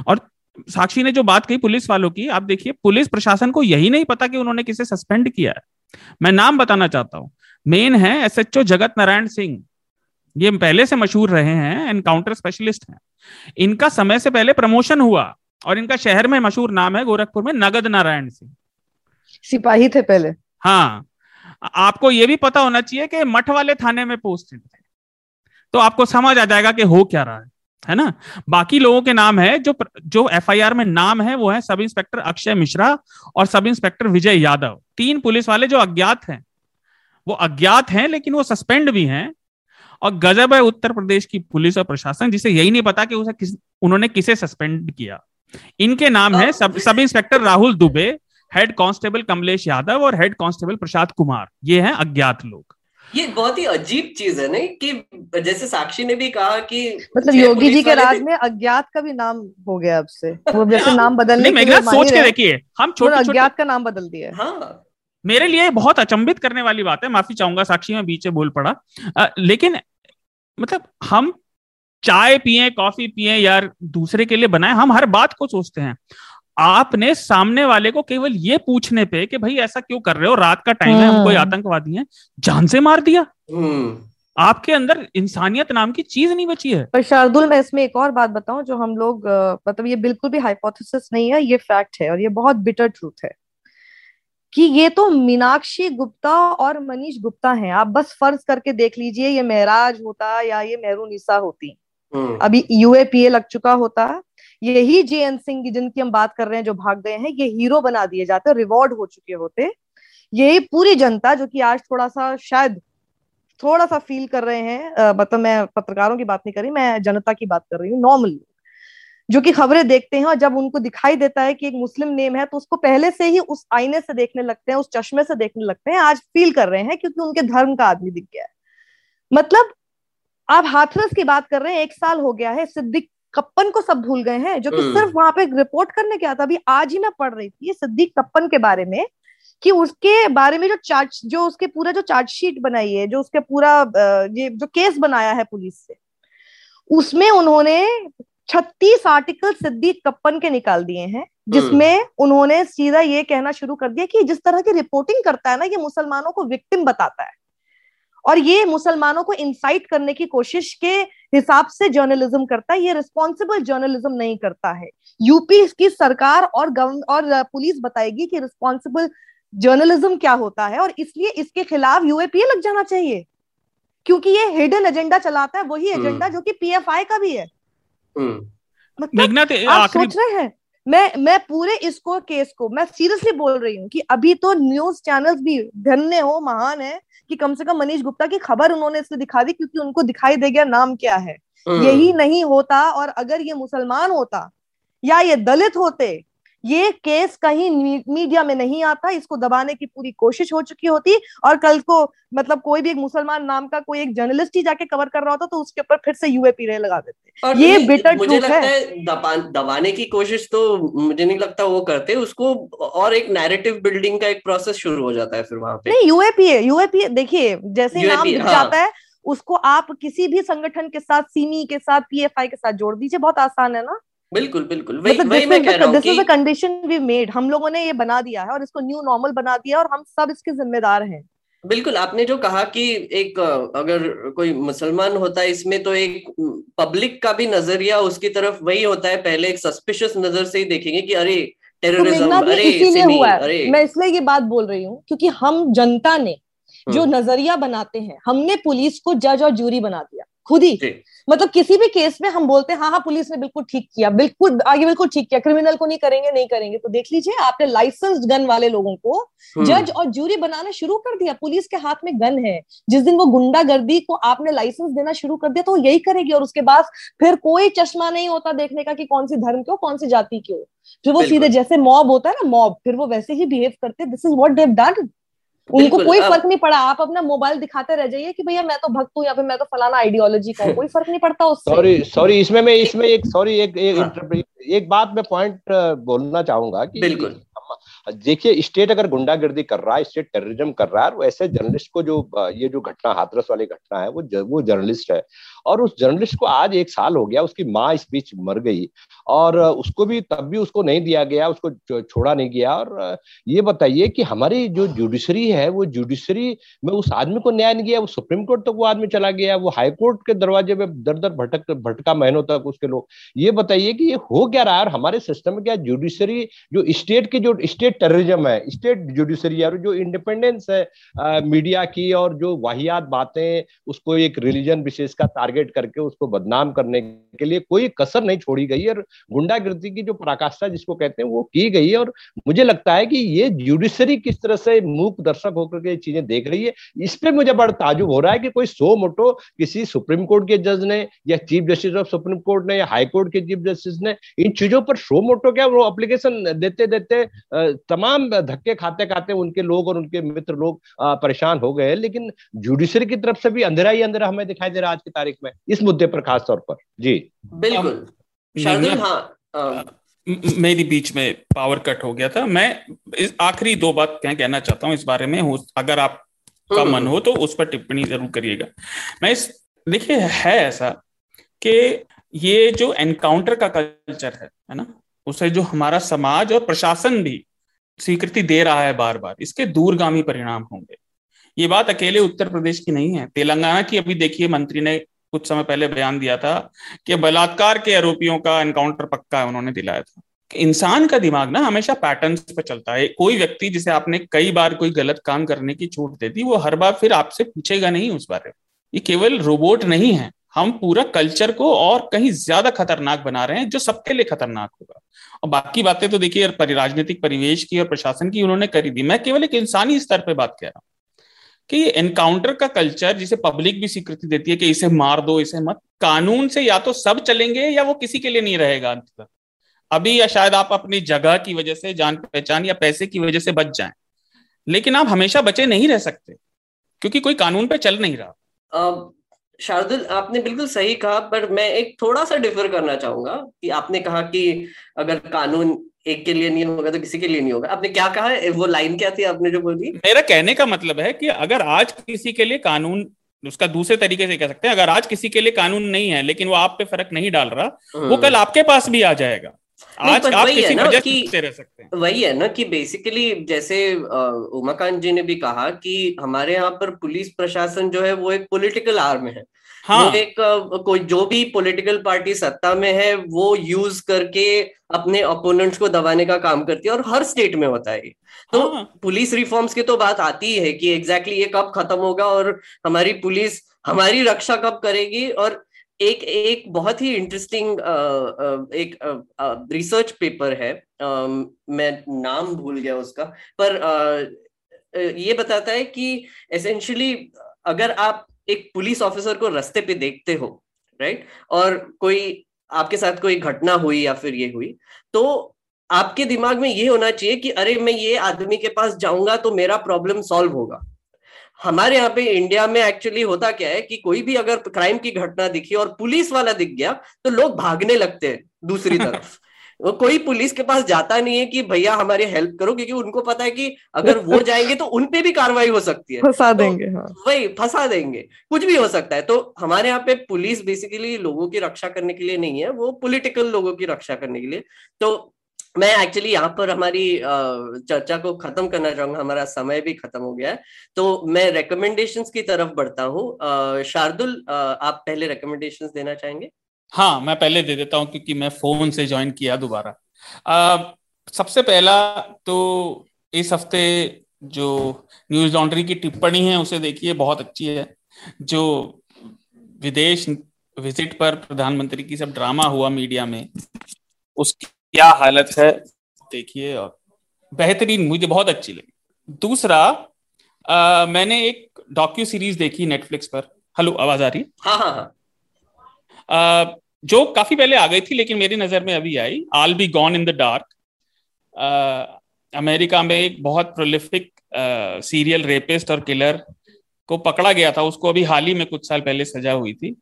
और साक्षी ने जो बात कही पुलिस वालों की आप देखिए पुलिस प्रशासन को यही नहीं पता कि उन्होंने किसे सस्पेंड किया है। मैं नाम बताना चाहता हूँ। मेन है एसएचओ जगत नारायण सिंह। ये पहले से मशहूर रहे हैं एनकाउंटर स्पेशलिस्ट हैं। इनका समय से पहले प्रमोशन हुआ और इनका शहर में मशहूर नाम है गोरखपुर में नगद नारायण सिंह। सिपाही थे पहले। हाँ आपको यह भी पता होना चाहिए कि मठ वाले थाने में पोस्टेड थे। तो आपको समझ आ जाएगा कि हो क्या रहा है है ना? बाकी लोगों के नाम है जो जो एफआईआर में नाम है वो है सब इंस्पेक्टर अक्षय मिश्रा और सब इंस्पेक्टर विजय यादव। तीन पुलिस वाले जो अज्ञात हैं वो अज्ञात हैं लेकिन वो सस्पेंड भी हैं और गजब है उत्तर प्रदेश की पुलिस और प्रशासन जिसे यही नहीं पता कि उसे किस उन्होंने किसे सस्पेंड किया। इनके नाम है sub sub inspector Rahul Dubey head constable Kamlesh Yadav और हेड कांस्टेबल प्रसाद कुमार ये हैं अज्ञात लोग। ये बहुत ही अजीब चीज़ है नहीं? कि जैसे साक्षी ने भी कहा कि मतलब योगी जी के राज में अज्ञात का भी नाम हो गया अब से। वो जैसे नाम बदलने नहीं, के सोच के देखिए हम छोटे अज्ञात का नाम बदल दिया हाँ। मेरे लिए बहुत अचंबित करने वाली बात है माफ़ी चाहूँगा साक्षी में बीच बोल पड़ा। आ, लेकिन मतलब हम चाय पिए कॉफ़ी पिए यार दूसरे के लिए बनाए हम हर बात को सोचते हैं। आपने सामने वाले को केवल ये पूछने पे कि भाई ऐसा क्यों कर रहे हो रात का टाइम है हम कोई हम्म। आतंकवादी हैं जान से मार दिया हम्म। आपके अंदर इंसानियत नाम की चीज़ नहीं बची है पर शार्दुल मैं इसमें एक और बात बताऊँ जो हम लोग मतलब ये बिल्कुल भी हाइपोथेसिस नहीं है ये फैक्ट है और ये बहुत बिटर ट्रूथ है कि ये तो मीनाक्षी गुप्ता और मनीष गुप्ता हैं आप बस फ़र्ज़ करके देख लीजिए ये महराज होता या ये मेहरू निशा होती हम्म। अभी यूएपीए लग चुका होता यही जे एन सिंह जिनकी हम बात कर रहे हैं, जो भाग गए हैं, ये हीरो बना दिए जाते रिवॉर्ड हो चुके होते। यही पूरी जनता, जो कि आज थोड़ा सा शायद थोड़ा सा फील कर रहे हैं मतलब मैं पत्रकारों की बात नहीं कर रही, मैं जनता की बात कर रही हूँ नॉर्मल जो कि खबरें देखते हैं और जब उनको दिखाई देता है कि एक मुस्लिम नेम है तो उसको पहले से ही उस आईने से देखने लगते हैं, उस चश्मे से देखने लगते हैं, आज फील कर रहे हैं, क्योंकि उनके धर्म का आदमी दिख गया है। मतलब आप हाथरस की बात कर रहे हैं, एक साल हो गया है, सिद्दीक कप्पन को सब भूल गए हैं जो कि हम्म। सिर्फ़ वहाँ पे रिपोर्ट करने गया था अभी आज ही मैं पढ़ रही थी सिद्दीक कप्पन के बारे में कि उसके बारे में जो चार्ज जो उसके पूरा जो चार्जशीट बनाई है जो उसके पूरा ये जो केस बनाया है पुलिस से उसमें उन्होंने छत्तीस आर्टिकल सिद्दीक कप्पन के निकाल दिए हैं जिसमें हम्म। उन्होंने सीधा ये कहना शुरू कर दिया कि जिस तरह की रिपोर्टिंग करता है ना ये मुसलमानों को विक्टिम बताता है और ये मुसलमानों को इंसाइट करने की कोशिश के हिसाब से जर्नलिज्म करता है ये रिस्पॉन्सिबल जर्नलिज्म नहीं करता है यूपी की सरकार और गवर्न और पुलिस बताएगी कि रिस्पॉन्सिबल जर्नलिज्म क्या होता है और इसलिए इसके खिलाफ यूएपीए लग जाना चाहिए क्योंकि ये हिडन एजेंडा चलाता है वही एजेंडा हम्म। जो कि पीएफआई का भी है हम्म। मतलब आप सोच रहे हैं मैं मैं पूरे इसको केस को मैं सीरियसली बोल रही हूँ कि अभी तो न्यूज़ चैनल्स भी धन्य हो महान है कि कम से कम मनीष गुप्ता की खबर उन्होंने इसलिए दिखा दी क्योंकि उनको दिखाई दे गया नाम क्या है हम्म। यही नहीं होता और अगर ये मुसलमान होता या ये दलित होते ये केस कहीं मीडिया में नहीं आता इसको दबाने की पूरी कोशिश हो चुकी होती और कल को मतलब कोई भी एक मुसलमान नाम का कोई एक जर्नलिस्ट ही जाके कवर कर रहा होता तो उसके ऊपर फिर से यूएपी रे लगा देते। ये बिटर मुझे लगता है, है दबा, दबाने की कोशिश तो मुझे नहीं लगता वो करते उसको और एक नैरेटिव बिल्डिंग का एक प्रोसेस शुरू हो जाता है फिर वहाँ पे। नहीं यूएपीए यूएपीए देखिए जैसे नाम हाँ. जाता है उसको आप किसी भी संगठन के साथ सीमी के साथ पीएफआई के साथ जोड़ दीजिए बहुत आसान है ना। बिल्कुल बिल्कुल। वही मतलब वही मैं कह रहा हूँ this is a condition we made हम लोगों ने ये बना दिया है और इसको न्यू नॉर्मल बना दिया और हम सब इसके जिम्मेदार हैं। बिल्कुल आपने जो कहा कि एक अगर कोई मुसलमान होता है इसमें तो एक पब्लिक का भी नज़रिया उसकी तरफ़ वही होता है। पहले एक सस्पिशियस नज़र से ही देखेंगे कि अरे टेररिज्म तो अरे इसीलिए हुआ है। अरे। मैं इसलिए ये बात बोल रही हूँ क्योंकि हम जनता ने जो हम्म। नज़रिया बनाते हैं हमने पुलिस को जज और जूरी बना दिया। खुद ही। मतलब किसी भी केस में हम बोलते हैं हाँ हाँ पुलिस ने बिल्कुल ठीक किया बिल्कुल आगे बिल्कुल ठीक किया क्रिमिनल को नहीं करेंगे नहीं करेंगे। तो देख लीजिए आपने लाइसेंस गन वाले लोगों को जज हम्म। और जूरी बनाना शुरू कर दिया पुलिस के हाथ में गन है। जिस दिन वो गुंडागर्दी को आपने लाइसेंस देना शुरू कर दिया तो वो यही करेगी और उसके बाद फिर कोई चश्मा नहीं होता देखने का कि कौन सी धर्म क्यों कौन सी जाति क्यों फिर वो सीधे जैसे मॉब होता है ना मॉब फिर वो वैसे ही बिहेव करते this is what they've done उनको कोई फ़र्क नहीं पड़ा। आप अपना मोबाइल दिखाते रह जाइए कि भैया मैं तो भक्त हूँ या फिर मैं तो फलाना आइडियोलॉजी का कोई फ़र्क नहीं पड़ता उससे। सॉरी सॉरी इसमें मैं इसमें एक सॉरी एक एक, हाँ. एक बात मैं पॉइंट बोलना चाहूँगा कि बिल्कुल। देखिए स्टेट अगर गुंडागर्दी कर रहा है स्टेट टेररिज्म कर रहा है वो ऐसे जर्नलिस्ट को जो ये जो घटना हाथरस वाली घटना है वो वो जर्नलिस्ट है। और उस जर्नलिस्ट को आज एक साल हो गया, उसकी माँ इस बीच मर गई और उसको भी तब भी उसको नहीं दिया गया, उसको छोड़ा नहीं गया और ये बताइए कि हमारी जो जुडिशरी है, वो जुडिशरी में उस आदमी को न्याय नहीं गया, वो सुप्रीम कोर्ट तक तो वो आदमी चला गया, वो हाई कोर्ट के दरवाजे में दर दर भटक, भटका महीनों तक उसके लोग। ये बताइए कि ये हो क्या रहा है और हमारे सिस्टम में क्या जुडिशरी, जो स्टेट के जो, स्टेट टेररिज्म है, स्टेट जुडिशरी है और जो इंडिपेंडेंस है मीडिया की और जो वाहियात बातें, उसको एक रिलीजन विशेष का टारगेट करके उसको बदनाम करने के लिए कोई कसर नहीं छोड़ी गई और गुंडागिर्दी की जो पराकाष्ठा जिसको कहते हैं वो की गई है और मुझे लगता है कि ये जुडिशरी किस तरह से मूक दर्शक होकर के चीज़ें देख रही है, इस पर मुझे बड़ा ताजुब हो रहा है कि कोई सो मोटो किसी सुप्रीम कोर्ट के जज ने या chief justice of supreme court ने या हाई कोर्ट के चीफ जस्टिस ने इन चीज़ों पर शो मोटो क्या वो अप्लीकेशन देते देते तमाम धक्के खाते खाते उनके लोग और उनके मित्र लोग परेशान हो गए लेकिन जुडिशरी की तरफ़ से भी अंधेरा ही अंधेरा हमें दिखाई दे रहा है आज की तारीख में इस मुद्दे पर खास तौर पर। जी। बिल्कुल। हाँ मेरी बीच में पावर कट हो गया था। मैं इस आखिरी दो बात क्या कहना चाहता हूँ इस बारे में अगर आप का हम्म। मन हो तो उस पर टिप्पणी ज़रूर करिएगा। मैं इस देखिए है ऐसा कि ये जो एनकाउंटर का कल्चर है है ना? उसे जो हमारा समाज और प्रशासन भी स्वीकृति दे रहा है बार बार इसके दूरगामी परिणाम होंगे। ये बात अकेले उत्तर प्रदेश की नहीं है। तेलंगाना की अभी देखिए मंत्री ने कुछ समय पहले बयान दिया था कि बलात्कार के आरोपियों का एनकाउंटर पक्का है, उन्होंने दिलाया था। इंसान का दिमाग ना हमेशा पैटर्न पर चलता है। कोई व्यक्ति जिसे आपने कई बार कोई गलत काम करने की छूट दे दी, वो हर बार फिर आपसे पूछेगा नहीं उस बारे में। ये केवल रोबोट नहीं है। हम पूरा कल्चर को और कहीं ज़्यादा खतरनाक बना रहे हैं, जो सबके लिए खतरनाक होगा। और बाकी बातें तो देखिए राजनीतिक परिवेश की और प्रशासन की उन्होंने करी दी। मैं केवल एक इंसानी स्तर पर बात कह रहा हूँ। कि ये एनकाउंटर का कल्चर जिसे पब्लिक भी स्वीकृति देती है कि इसे मार दो, इसे मत। कानून से या तो सब चलेंगे या वो किसी के लिए नहीं रहेगा अंत तक अभी या शायद आप अपनी जगह की वजह से, जान पहचान या पैसे की वजह से बच जाएँ। लेकिन आप हमेशा बचे नहीं रह सकते, क्योंकि कोई कानून पे चल नहीं रहा। शार्दुल, आपने बिल्कुल सही कहा, पर मैं एक थोड़ा सा डिफर करना चाहूँगा कि आपने कहा कि अगर कानून एक के लिए नहीं होगा तो किसी के लिए नहीं होगा। आपने क्या कहा? है वो लाइन क्या थी आपने जो बोली? मेरा कहने का मतलब है कि अगर आज किसी के लिए कानून उसका दूसरे तरीके से कह सकते हैं अगर आज किसी के लिए कानून नहीं है लेकिन वो आप पे फ़र्क नहीं डाल रहा वो हम्म। कल आपके पास भी आ जाएगा। आज आप वही किसी वजह से रह सकते हैं। वही है ना कि बेसिकली जैसे उमाकांत जी ने भी कहा कि हमारे यहाँ पर पुलिस प्रशासन जो है वो एक पॉलिटिकल आर्म है। हाँ. वो एक कोई जो भी पॉलिटिकल पार्टी सत्ता में है वो यूज़ करके अपने ओपोनेंट्स को दबाने का काम करती है और हर स्टेट में होता है तो हाँ. पुलिस रिफॉर्म्स की तो बात आती है कि एग्जैक्टली exactly ये कब खत्म होगा और हमारी पुलिस हमारी रक्षा कब करेगी और एक एक बहुत ही इंटरेस्टिंग एक रिसर्च पेपर है मैं नाम भूल गया उसका पर ये बताता है कि एसेंशियली अगर आप एक पुलिस ऑफिसर को रस्ते पे देखते हो राइट और कोई आपके साथ कोई घटना हुई या फिर ये हुई तो आपके दिमाग में ये होना चाहिए कि अरे मैं ये आदमी के पास जाऊँगा तो मेरा प्रॉब्लम सॉल्व होगा। हमारे यहाँ पे इंडिया में एक्चुअली होता क्या है कि कोई भी अगर क्राइम की घटना दिखी और पुलिस वाला दिख गया तो लोग भागने लगते हैं दूसरी [LAUGHS] तरफ़। वो कोई पुलिस के पास जाता नहीं है कि भैया हमारी हेल्प करो क्योंकि उनको पता है कि अगर वो [LAUGHS] जाएँगे तो उनपे भी कार्रवाई हो सकती है। फंसा तो देंगे हाँ। वही फंसा देंगे। कुछ भी हो सकता है। तो हमारे यहाँ पे पुलिस बेसिकली लोगों की रक्षा करने के लिए नहीं है वो पोलिटिकल लोगों की रक्षा करने के लिए। तो मैं एक्चुअली यहाँ पर हमारी चर्चा को खत्म करना चाहूँगा हमारा समय भी खत्म हो गया है। तो मैं रिकमेंडेशंस की तरफ़ बढ़ता हूँ। शार्दुल आप पहले रिकमेंडेशंस देना चाहेंगे? हाँ मैं पहले दे देता हूँ क्योंकि मैं फ़ोन से ज्वाइन किया दोबारा। सबसे पहला तो इस हफ़्ते जो न्यूज़ लॉन्ड्री की टिप्पणी है उसे देखिए बहुत अच्छी है। जो विदेश विज़िट पर प्रधानमंत्री की सब ड्रामा हुआ मीडिया में उसकी क्या हालत है देखिए और बेहतरीन मुझे बहुत अच्छी लगी। दूसरा आ, मैंने एक डॉक्यू सीरीज़ देखी नेटफ्लिक्स पर। हेलो आवाज़ आ रही है? हाँ हाँ जो काफ़ी पहले आ गई थी लेकिन मेरी नज़र में अभी आई। I'll be gone in the dark America में एक बहुत प्रोलिफिक सीरियल रेपिस्ट और किलर को पकड़ा गया था। उसको अभी हाल ही में कुछ साल पहले सजा हुई थी।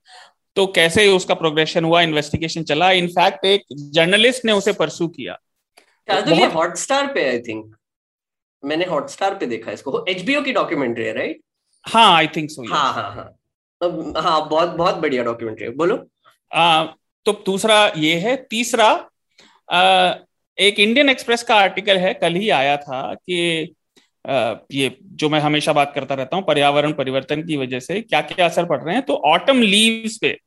तो कैसे उसका प्रोग्रेशन हुआ इन्वेस्टिगेशन चला? इनफैक्ट एक जर्नलिस्ट ने उसे परसू किया। तो हॉटस्टार पे आई थिंक मैंने हॉटस्टार पे देखा इसको। एचबीओ की डॉक्यूमेंट्री है राइट हाँ आई थिंक सो हाँ हाँ हाँ। हाँ बहुत बहुत बढ़िया डॉक्यूमेंट्री है। बोलो। आ, तो दूसरा ये है तीसरा आ, एक इंडियन एक्सप्रेस का आर्टिकल है कल ही आया था कि ये जो मैं हमेशा बात करता रहता हूँ पर्यावरण परिवर्तन की वजह से क्या क्या असर पड़ रहे हैं तो ऑटम लीव्स पे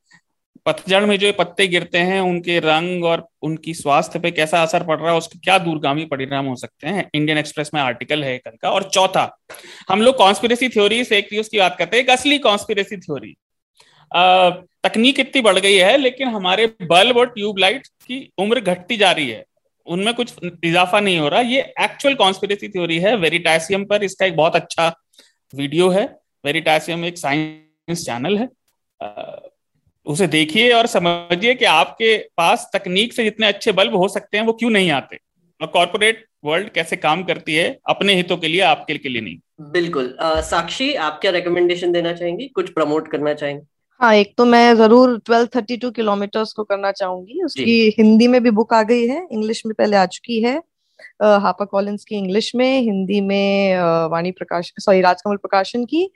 पतझड़ में जो पत्ते गिरते हैं उनके रंग और उनकी स्वास्थ्य पे कैसा असर पड़ रहा है उसके क्या दूरगामी परिणाम हो सकते हैं इंडियन एक्सप्रेस में आर्टिकल है कल का। और चौथा हम लोग कॉन्स्पिरेसी थ्योरी फेक न्यूज़ की बात करते हैं एक असली कॉन्स्पिरेसी थ्योरी तकनीक इतनी बढ़ गई है लेकिन हमारे बल्ब और ट्यूबलाइट की उम्र घटती जा रही है। उनमें कुछ इजाफा नहीं हो रहा। ये एक्चुअल कॉन्स्पिरेसी थ्योरी है। वेरिटासियम पर इसका एक बहुत अच्छा वीडियो है। वेरिटासियम एक साइंस चैनल है। उसे देखिए और समझिए कि आपके पास तकनीक से जितने अच्छे बल्ब हो सकते हैं वो क्यों नहीं आते? और कॉर्पोरेट वर्ल्ड कैसे काम करती है अपने हितों के लिए आपके के लिए नहीं। बिल्कुल। आ, साक्षी आप क्या रिकमेंडेशन देना चाहेंगी? कुछ प्रमोट करना चाहेंगे? हाँ एक तो मैं ज़रूर ट्वेल्व थर्टी टू किलोमीटर्स को करना चाहूँगी। उसकी हिंदी में भी बुक आ गई है इंग्लिश में पहले आ चुकी है। हापा कॉलिंस की इंग्लिश में हिंदी में वाणी प्रकाश सॉरी राजकमल प्रकाशन की।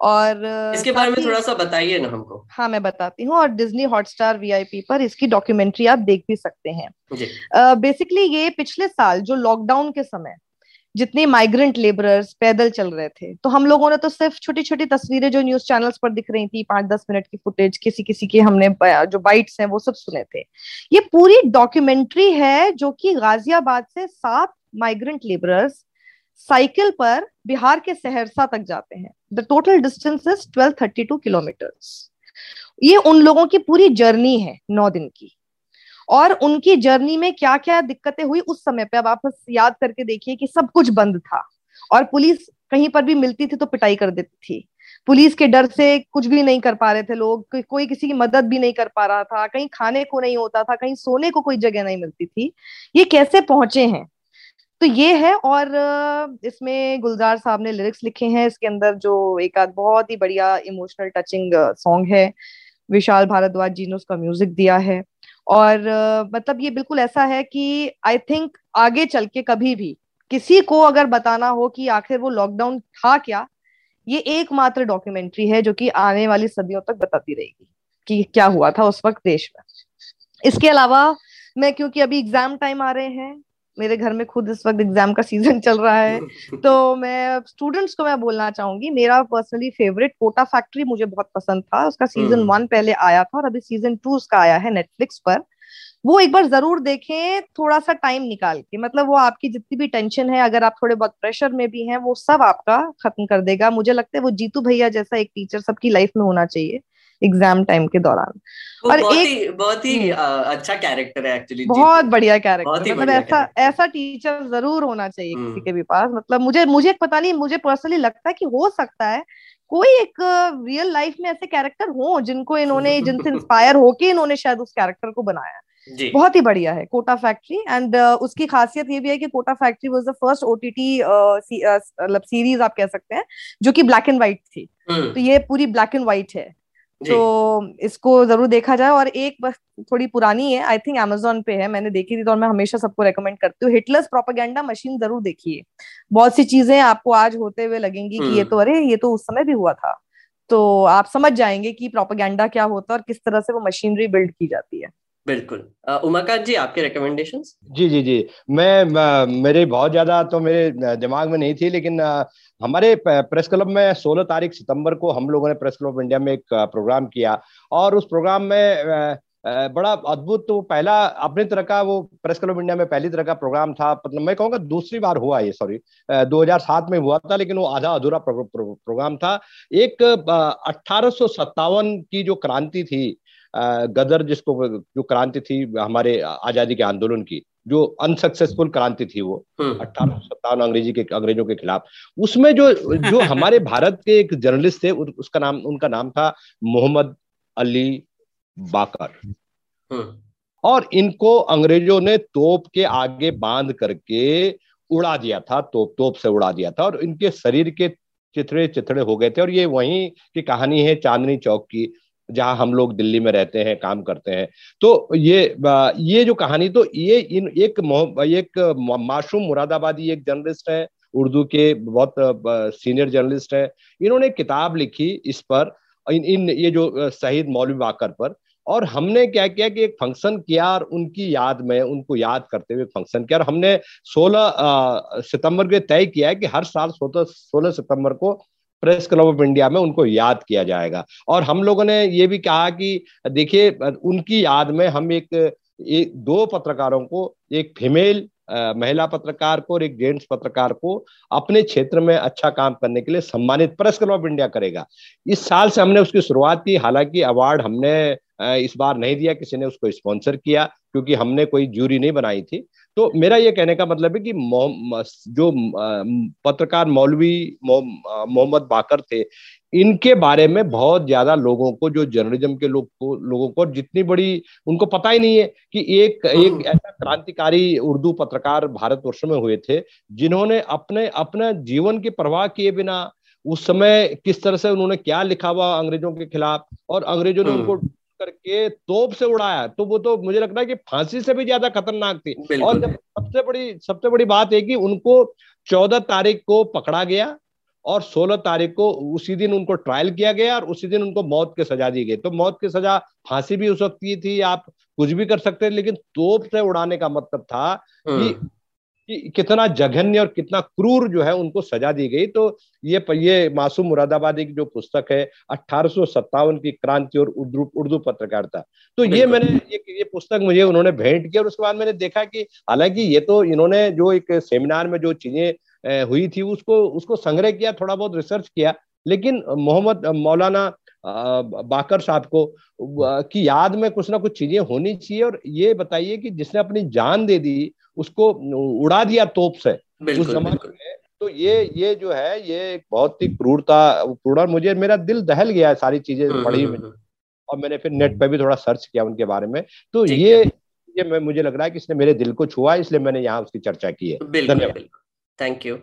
और इसके बारे में थोड़ा सा बताइए ना हमको। हाँ मैं बताती हूँ। और डिज्नी हॉटस्टार वीआईपी पर इसकी डॉक्यूमेंट्री आप देख भी सकते हैं। बेसिकली ये पिछले साल जो लॉकडाउन के समय जितने माइग्रेंट लेबरर्स पैदल चल रहे थे। तो हम लोगों ने तो सिर्फ़ छोटी छोटी तस्वीरें जो न्यूज़ चैनल्स पर दिख रही थी पाँच दस मिनट की फुटेज किसी किसी की हमने जो बाइट्स हैं, वो सब सुने थे। ये पूरी डॉक्यूमेंट्री है जो कि गाजियाबाद से सात माइग्रेंट लेबरर्स साइकिल पर बिहार के सहरसा तक जाते हैं। The total distance is twelve thirty two kilometres ये उन लोगों की पूरी जर्नी है नौ दिन की। और उनकी जर्नी में क्या क्या दिक्कतें हुई उस समय पे? अब आप याद करके देखिए कि सब कुछ बंद था और पुलिस कहीं पर भी मिलती थी तो पिटाई कर देती थी। पुलिस के डर से कुछ भी नहीं कर पा रहे थे लोग को, कोई किसी की मदद भी नहीं कर पा रहा था कहीं खाने को नहीं होता था कहीं सोने को कोई जगह नहीं मिलती थी। ये कैसे पहुँचे हैं? तो ये है और इसमें गुलजार साहब ने लिरिक्स लिखे हैं इसके अंदर जो एक आध बहुत ही बढ़िया इमोशनल टचिंग सॉन्ग है। विशाल भारद्वाज जी ने उसका म्यूज़िक दिया है। और मतलब ये बिल्कुल ऐसा है कि आई थिंक आगे चल के कभी भी किसी को अगर बताना हो कि आखिर वो लॉकडाउन था क्या, ये एकमात्र डॉक्यूमेंट्री है जो कि आने वाली सदियों तक बताती रहेगी कि क्या हुआ था उस वक्त देश में। इसके अलावा मैं, क्योंकि अभी एग्ज़ाम टाइम आ रहे हैं मेरे घर में खुद इस वक्त एग्ज़ाम का सीज़न चल रहा है। [LAUGHS] तो मैं स्टूडेंट्स को मैं बोलना चाहूँगी मेरा पर्सनली फेवरेट कोटा फैक्ट्री मुझे बहुत पसंद था। उसका सीज़न वन हम्म। पहले आया था और अभी सीज़न टू उसका आया है नेटफ्लिक्स पर। वो एक बार ज़रूर देखें थोड़ा सा टाइम निकाल के। मतलब वो आपकी जितनी भी टेंशन है अगर आप थोड़े बहुत प्रेशर में भी हैं वो सब आपका खत्म कर देगा। मुझे लगता है वो जीतू भैया जैसा एक टीचर सबकी लाइफ में होना चाहिए। एग्ज़ाम टाइम के दौरान। और बहुत एक ही, बहुत ही हम्म। अच्छा कैरेक्टर है एक्चुअली बहुत बढ़िया कैरेक्टर मतलब ऐसा ऐसा टीचर ज़रूर होना चाहिए किसी हम्म। के भी पास। मतलब मुझे मुझे पता नहीं मुझे पर्सनली लगता है कि हो सकता है कोई एक रियल लाइफ में ऐसे कैरेक्टर हो जिनको इन्होंने जिनसे इंस्पायर होके इन्होंने शायद उस कैरेक्टर को बनाया। जी. बहुत ही बढ़िया है कोटा फैक्ट्री एंड uh, उसकी खासियत ये भी है कि Kota factory was the first OTT मतलब सीरीज़ आप कह सकते हैं जो कि ब्लैक एंड व्हाइट थी। हम्म। तो ये पूरी ब्लैक एंड व्हाइट है। तो इसको ज़रूर देखा जाए और एक बस थोड़ी पुरानी है आई थिंक एमेजोन पे है मैंने देखी थी तो और मैं हमेशा सबको रेकमेंड करती हूँ। हिटलर्स प्रोपागेंडा मशीन ज़रूर देखिए। बहुत सी चीज़ें आपको आज होते हुए लगेंगी कि ये हम्म। तो अरे ये तो उस समय भी हुआ था। तो आप समझ जाएँगे कि प्रोपागेंडा क्या होता है और किस तरह से वो मशीनरी बिल्ड की जाती है। बिल्कुल। उमाकांत जी आपके रिकमेंडेशन जी जी जी। मैं मेरे बहुत ज़्यादा तो मेरे दिमाग में नहीं थी लेकिन हमारे प्रेस क्लब में 16 तारीख सितंबर को हम लोगों ने प्रेस क्लब इंडिया में एक प्रोग्राम किया। और उस प्रोग्राम में बड़ा अद्भुत तो पहला अपने तरह का वो प्रेस क्लब इंडिया में पहली तरह का प्रोग्राम था। मतलब मैं कहूँगा दूसरी बार हुआ ये सॉरी। 2007 में हुआ था लेकिन वो आधा अधूरा प्रो, प्रो, प्रोग्राम था। एक अठारह की जो क्रांति थी गदर जिसको जो क्रांति थी हमारे आज़ादी के आंदोलन की जो अनसक्सेसफुल क्रांति थी वो हम्म। अठारह सत्तावन अंग्रेज़ी के अंग्रेज़ों के खिलाफ उसमें जो जो हमारे भारत के एक जर्नलिस्ट थे उसका नाम उनका नाम था मोहम्मद अली बाकर हम्म। और इनको अंग्रेज़ों ने तोप के आगे बाँध करके उड़ा दिया था तोप तोप से उड़ा दिया था और इनके शरीर के चिथड़े चिथड़े हो गए थे और ये वहीं की कहानी है चांदनी चौक की जहाँ हम लोग दिल्ली में रहते हैं, काम करते हैं। तो ये ये जो कहानी तो ये इन, एक एक मासूम मुरादाबादी एक जर्नलिस्ट है, उर्दू के बहुत सीनियर जर्नलिस्ट है। इन्होंने किताब लिखी इस पर, इन इन, ये जो शहीद मौलवी वाकर पर, और हमने क्या किया कि एक फ़ंक्शन किया और उनकी याद में, उनको याद करते हुए फ़ंक्शन किया। और हमने 16 सितंबर के तय किया है कि हर साल सोलह सितंबर को प्रेस क्लब ऑफ़ इंडिया में उनको याद किया जाएगा। और हम लोगों ने ये भी कहा कि देखिए उनकी याद में हम एक, एक दो पत्रकारों को एक फीमेल महिला पत्रकार को और एक जेंट्स पत्रकार को अपने क्षेत्र में अच्छा काम करने के लिए सम्मानित प्रेस क्लब ऑफ़ इंडिया करेगा। इस साल से हमने उसकी शुरुआत की हालाँकि अवार्ड हमने इस बार नहीं दिया किसी ने उसको स्पॉन्सर किया क्योंकि हमने कोई जूरी नहीं बनाई थी। तो मेरा ये कहने का मतलब है कि जो पत्रकार मौलवी मोहम्मद बाकर थे इनके बारे में बहुत ज़्यादा लोगों को जो जर्नलिज्म के लोग को लोगों को जितनी बड़ी उनको पता ही नहीं है कि एक एक ऐसा क्रांतिकारी उर्दू पत्रकार भारतवर्ष में हुए थे जिन्होंने अपने अपने जीवन की परवाह किए बिना उस समय किस तरह से उन्होंने क्या लिखा हुआ अंग्रेज़ों के खिलाफ और अंग्रेज़ों ने हम्म। उनको करके तोप से उड़ाया तो वो तो मुझे लगता है कि फांसी से भी ज़्यादा खतरनाक थी। और जब सबसे बड़ी सबसे बड़ी बात है कि उनको चौदह तारीख को पकड़ा गया और सोलह तारीख को उसी दिन उनको ट्रायल किया गया और उसी दिन उनको मौत की सजा दी गई। तो मौत की सजा फांसी भी हो सकती थी आप कुछ भी कर सकते लेकिन तोप से उड़ाने का मतलब था कि हम्म। कि कितना जघन्य और कितना क्रूर जो है उनको सजा दी गई। तो ये ये मासूम मुरादाबादी की जो पुस्तक है अठारह की क्रांति और उर्दू उर्दू पत्रकारिता। तो ये मैंने ये, ये पुस्तक मुझे उन्होंने भेंट किया और उसके बाद मैंने देखा कि हालाँकि ये तो इन्होंने जो एक सेमिनार में जो चीज़ें हुई थी उसको उसको संग्रह किया थोड़ा बहुत रिसर्च किया। लेकिन मोहम्मद मौलाना बाकर साहब को की याद में कुछ ना कुछ चीज़ें होनी चाहिए और ये बताइए कि जिसने अपनी जान दे दी उसको उड़ा दिया तोप से उस जमाने में। तो ये ये जो है ये एक बहुत ही क्रूरता क्रूर मुझे मेरा दिल दहल गया है सारी चीज़ें हम्म, पढ़ी हम्म, हम्म, और मैंने फिर नेट पे भी थोड़ा सर्च किया उनके बारे में। तो ये ये मैं मुझे लग रहा है कि इसने मेरे दिल को छुआ इसलिए मैंने यहाँ उसकी चर्चा की है। धन्यवाद। थैंक यू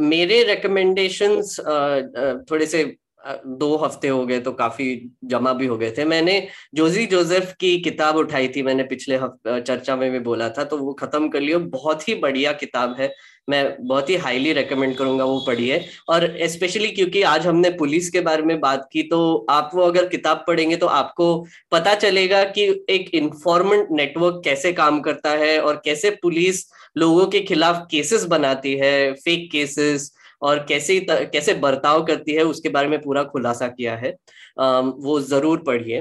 मेरे रिकमेंडेशंस uh, uh, थोड़े से दो हफ़्ते हो गए तो काफ़ी जमा भी हो गए थे। मैंने जोजी जोसेफ की किताब उठाई थी, मैंने पिछले चर्चा में भी बोला था तो वो खत्म कर लिया। बहुत ही बढ़िया किताब है। मैं बहुत ही हाईली रेकमेंड करूँगा, वो पढ़िए। और स्पेशली क्योंकि आज हमने पुलिस के बारे में बात की तो आप वो अगर किताब पढ़ेंगे तो आपको पता चलेगा कि एक इन्फॉर्मेंट नेटवर्क कैसे काम करता है और कैसे पुलिस लोगों के खिलाफ केसेस बनाती है फेक केसेस और कैसे कैसे बर्ताव करती है उसके बारे में पूरा खुलासा किया है वो ज़रूर पढ़िए।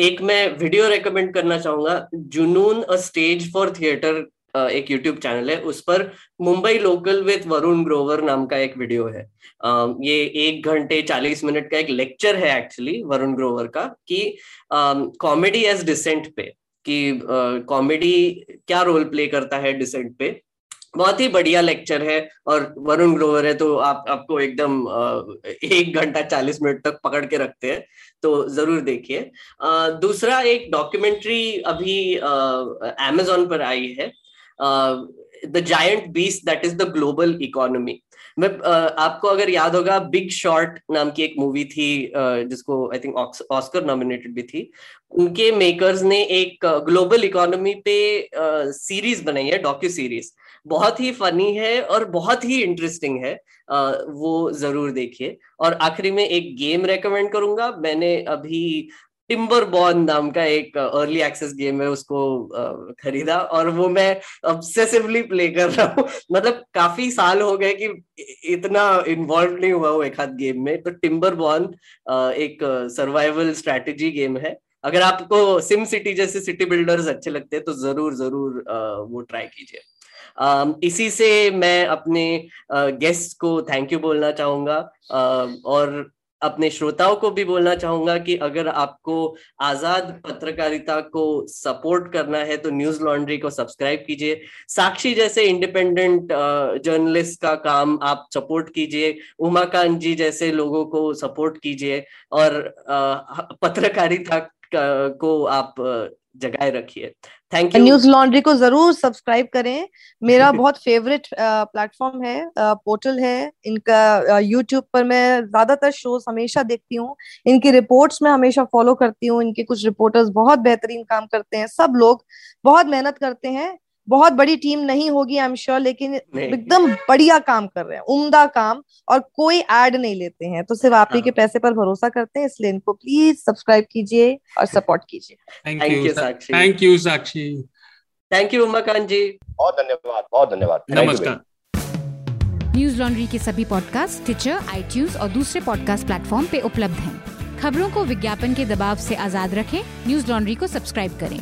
एक मैं वीडियो रेकमेंड करना चाहूँगा, Junoon a stage for theatre एक यूट्यूब चैनल है, उस पर मुंबई लोकल विथ वरुण ग्रोवर नाम का एक वीडियो है। ये एक घंटे चालीस मिनट का एक लेक्चर है एक्चुअली वरुण ग्रोवर का, कि कॉमेडी एज डिसेंट पे, कि कॉमेडी क्या रोल प्ले करता है डिसेंट पे बहुत ही बढ़िया लेक्चर है और वरुण ग्रोवर है तो आप, आपको एकदम एक घंटा चालीस मिनट तक पकड़ के रखते हैं तो ज़रूर देखिए। दूसरा एक डॉक्यूमेंट्री अभी अमेजोन पर आई है the giant beast that is the global economy मैं आपको अगर याद होगा, बिग शॉर्ट नाम की एक मूवी थी जिसको आई थिंक ऑस्कर नॉमिनेटेड भी थी। उनके मेकर्स ने एक ग्लोबल इकोनॉमी पे सीरीज़ बनाई है डॉक्यू सीरीज़ बहुत ही फनी है और बहुत ही इंटरेस्टिंग है। वो ज़रूर देखिए। और आखिरी में एक गेम रेकमेंड करूँगा। मैंने अभी टिम्बर बॉन नाम का एक अर्ली एक्सेस गेम है, उसको खरीदा और वो मैं ऑब्सेसिवली प्ले कर रहा हूँ। मतलब काफ़ी साल हो गए कि इतना इन्वॉल्व नहीं हुआ वो एक हाथ गेम में। तो टिम्बर बॉन एक सर्वाइवल स्ट्रेटेजी गेम है। अगर आपको सिम सिटी जैसे सिटी बिल्डर्स अच्छे लगते हैं तो ज़रूर ज़रूर वो ट्राई कीजिए। इसी से मैं अपने गेस्ट को थैंक यू बोलना चाहूँगा। और अपने श्रोताओं को भी बोलना चाहूँगा कि अगर आपको आज़ाद पत्रकारिता को सपोर्ट करना है तो न्यूज़ लॉन्ड्री को सब्सक्राइब कीजिए। साक्षी जैसे इंडिपेंडेंट जर्नलिस्ट का काम आप सपोर्ट कीजिए। उमाकांत जी जैसे लोगों को सपोर्ट कीजिए और पत्रकारिता को आप जगाए रखिए। थैंक यू न्यूज़ लॉन्ड्री को ज़रूर सब्सक्राइब करें। मेरा [LAUGHS] बहुत फेवरेट प्लेटफॉर्म है पोर्टल है। इनका यूट्यूब पर मैं ज़्यादातर शोज़ हमेशा देखती हूँ। इनकी रिपोर्ट्स में हमेशा फॉलो करती हूँ। इनके कुछ रिपोर्टर्स बहुत बेहतरीन काम करते हैं। सब लोग बहुत मेहनत करते हैं। बहुत बड़ी टीम नहीं होगी आई एम श्योर लेकिन एकदम बढ़िया काम कर रहे हैं उम्दा काम और कोई एड नहीं लेते हैं। तो सिर्फ़ आप ही के हाँ। पैसे पर भरोसा करते हैं इसलिए इनको प्लीज़ सब्सक्राइब कीजिए और सपोर्ट कीजिए। Thank you Sakshi thank you Sakshi thank you Umakant ji बहुत धन्यवाद बहुत धन्यवाद। नमस्कार। न्यूज़ लॉन्ड्री के सभी पॉडकास्ट ट्विटर आई और दूसरे पॉडकास्ट प्लेटफॉर्म पे उपलब्ध हैं। खबरों को विज्ञापन के दबाव से आज़ाद रखें न्यूज़ लॉन्ड्री को सब्सक्राइब करें।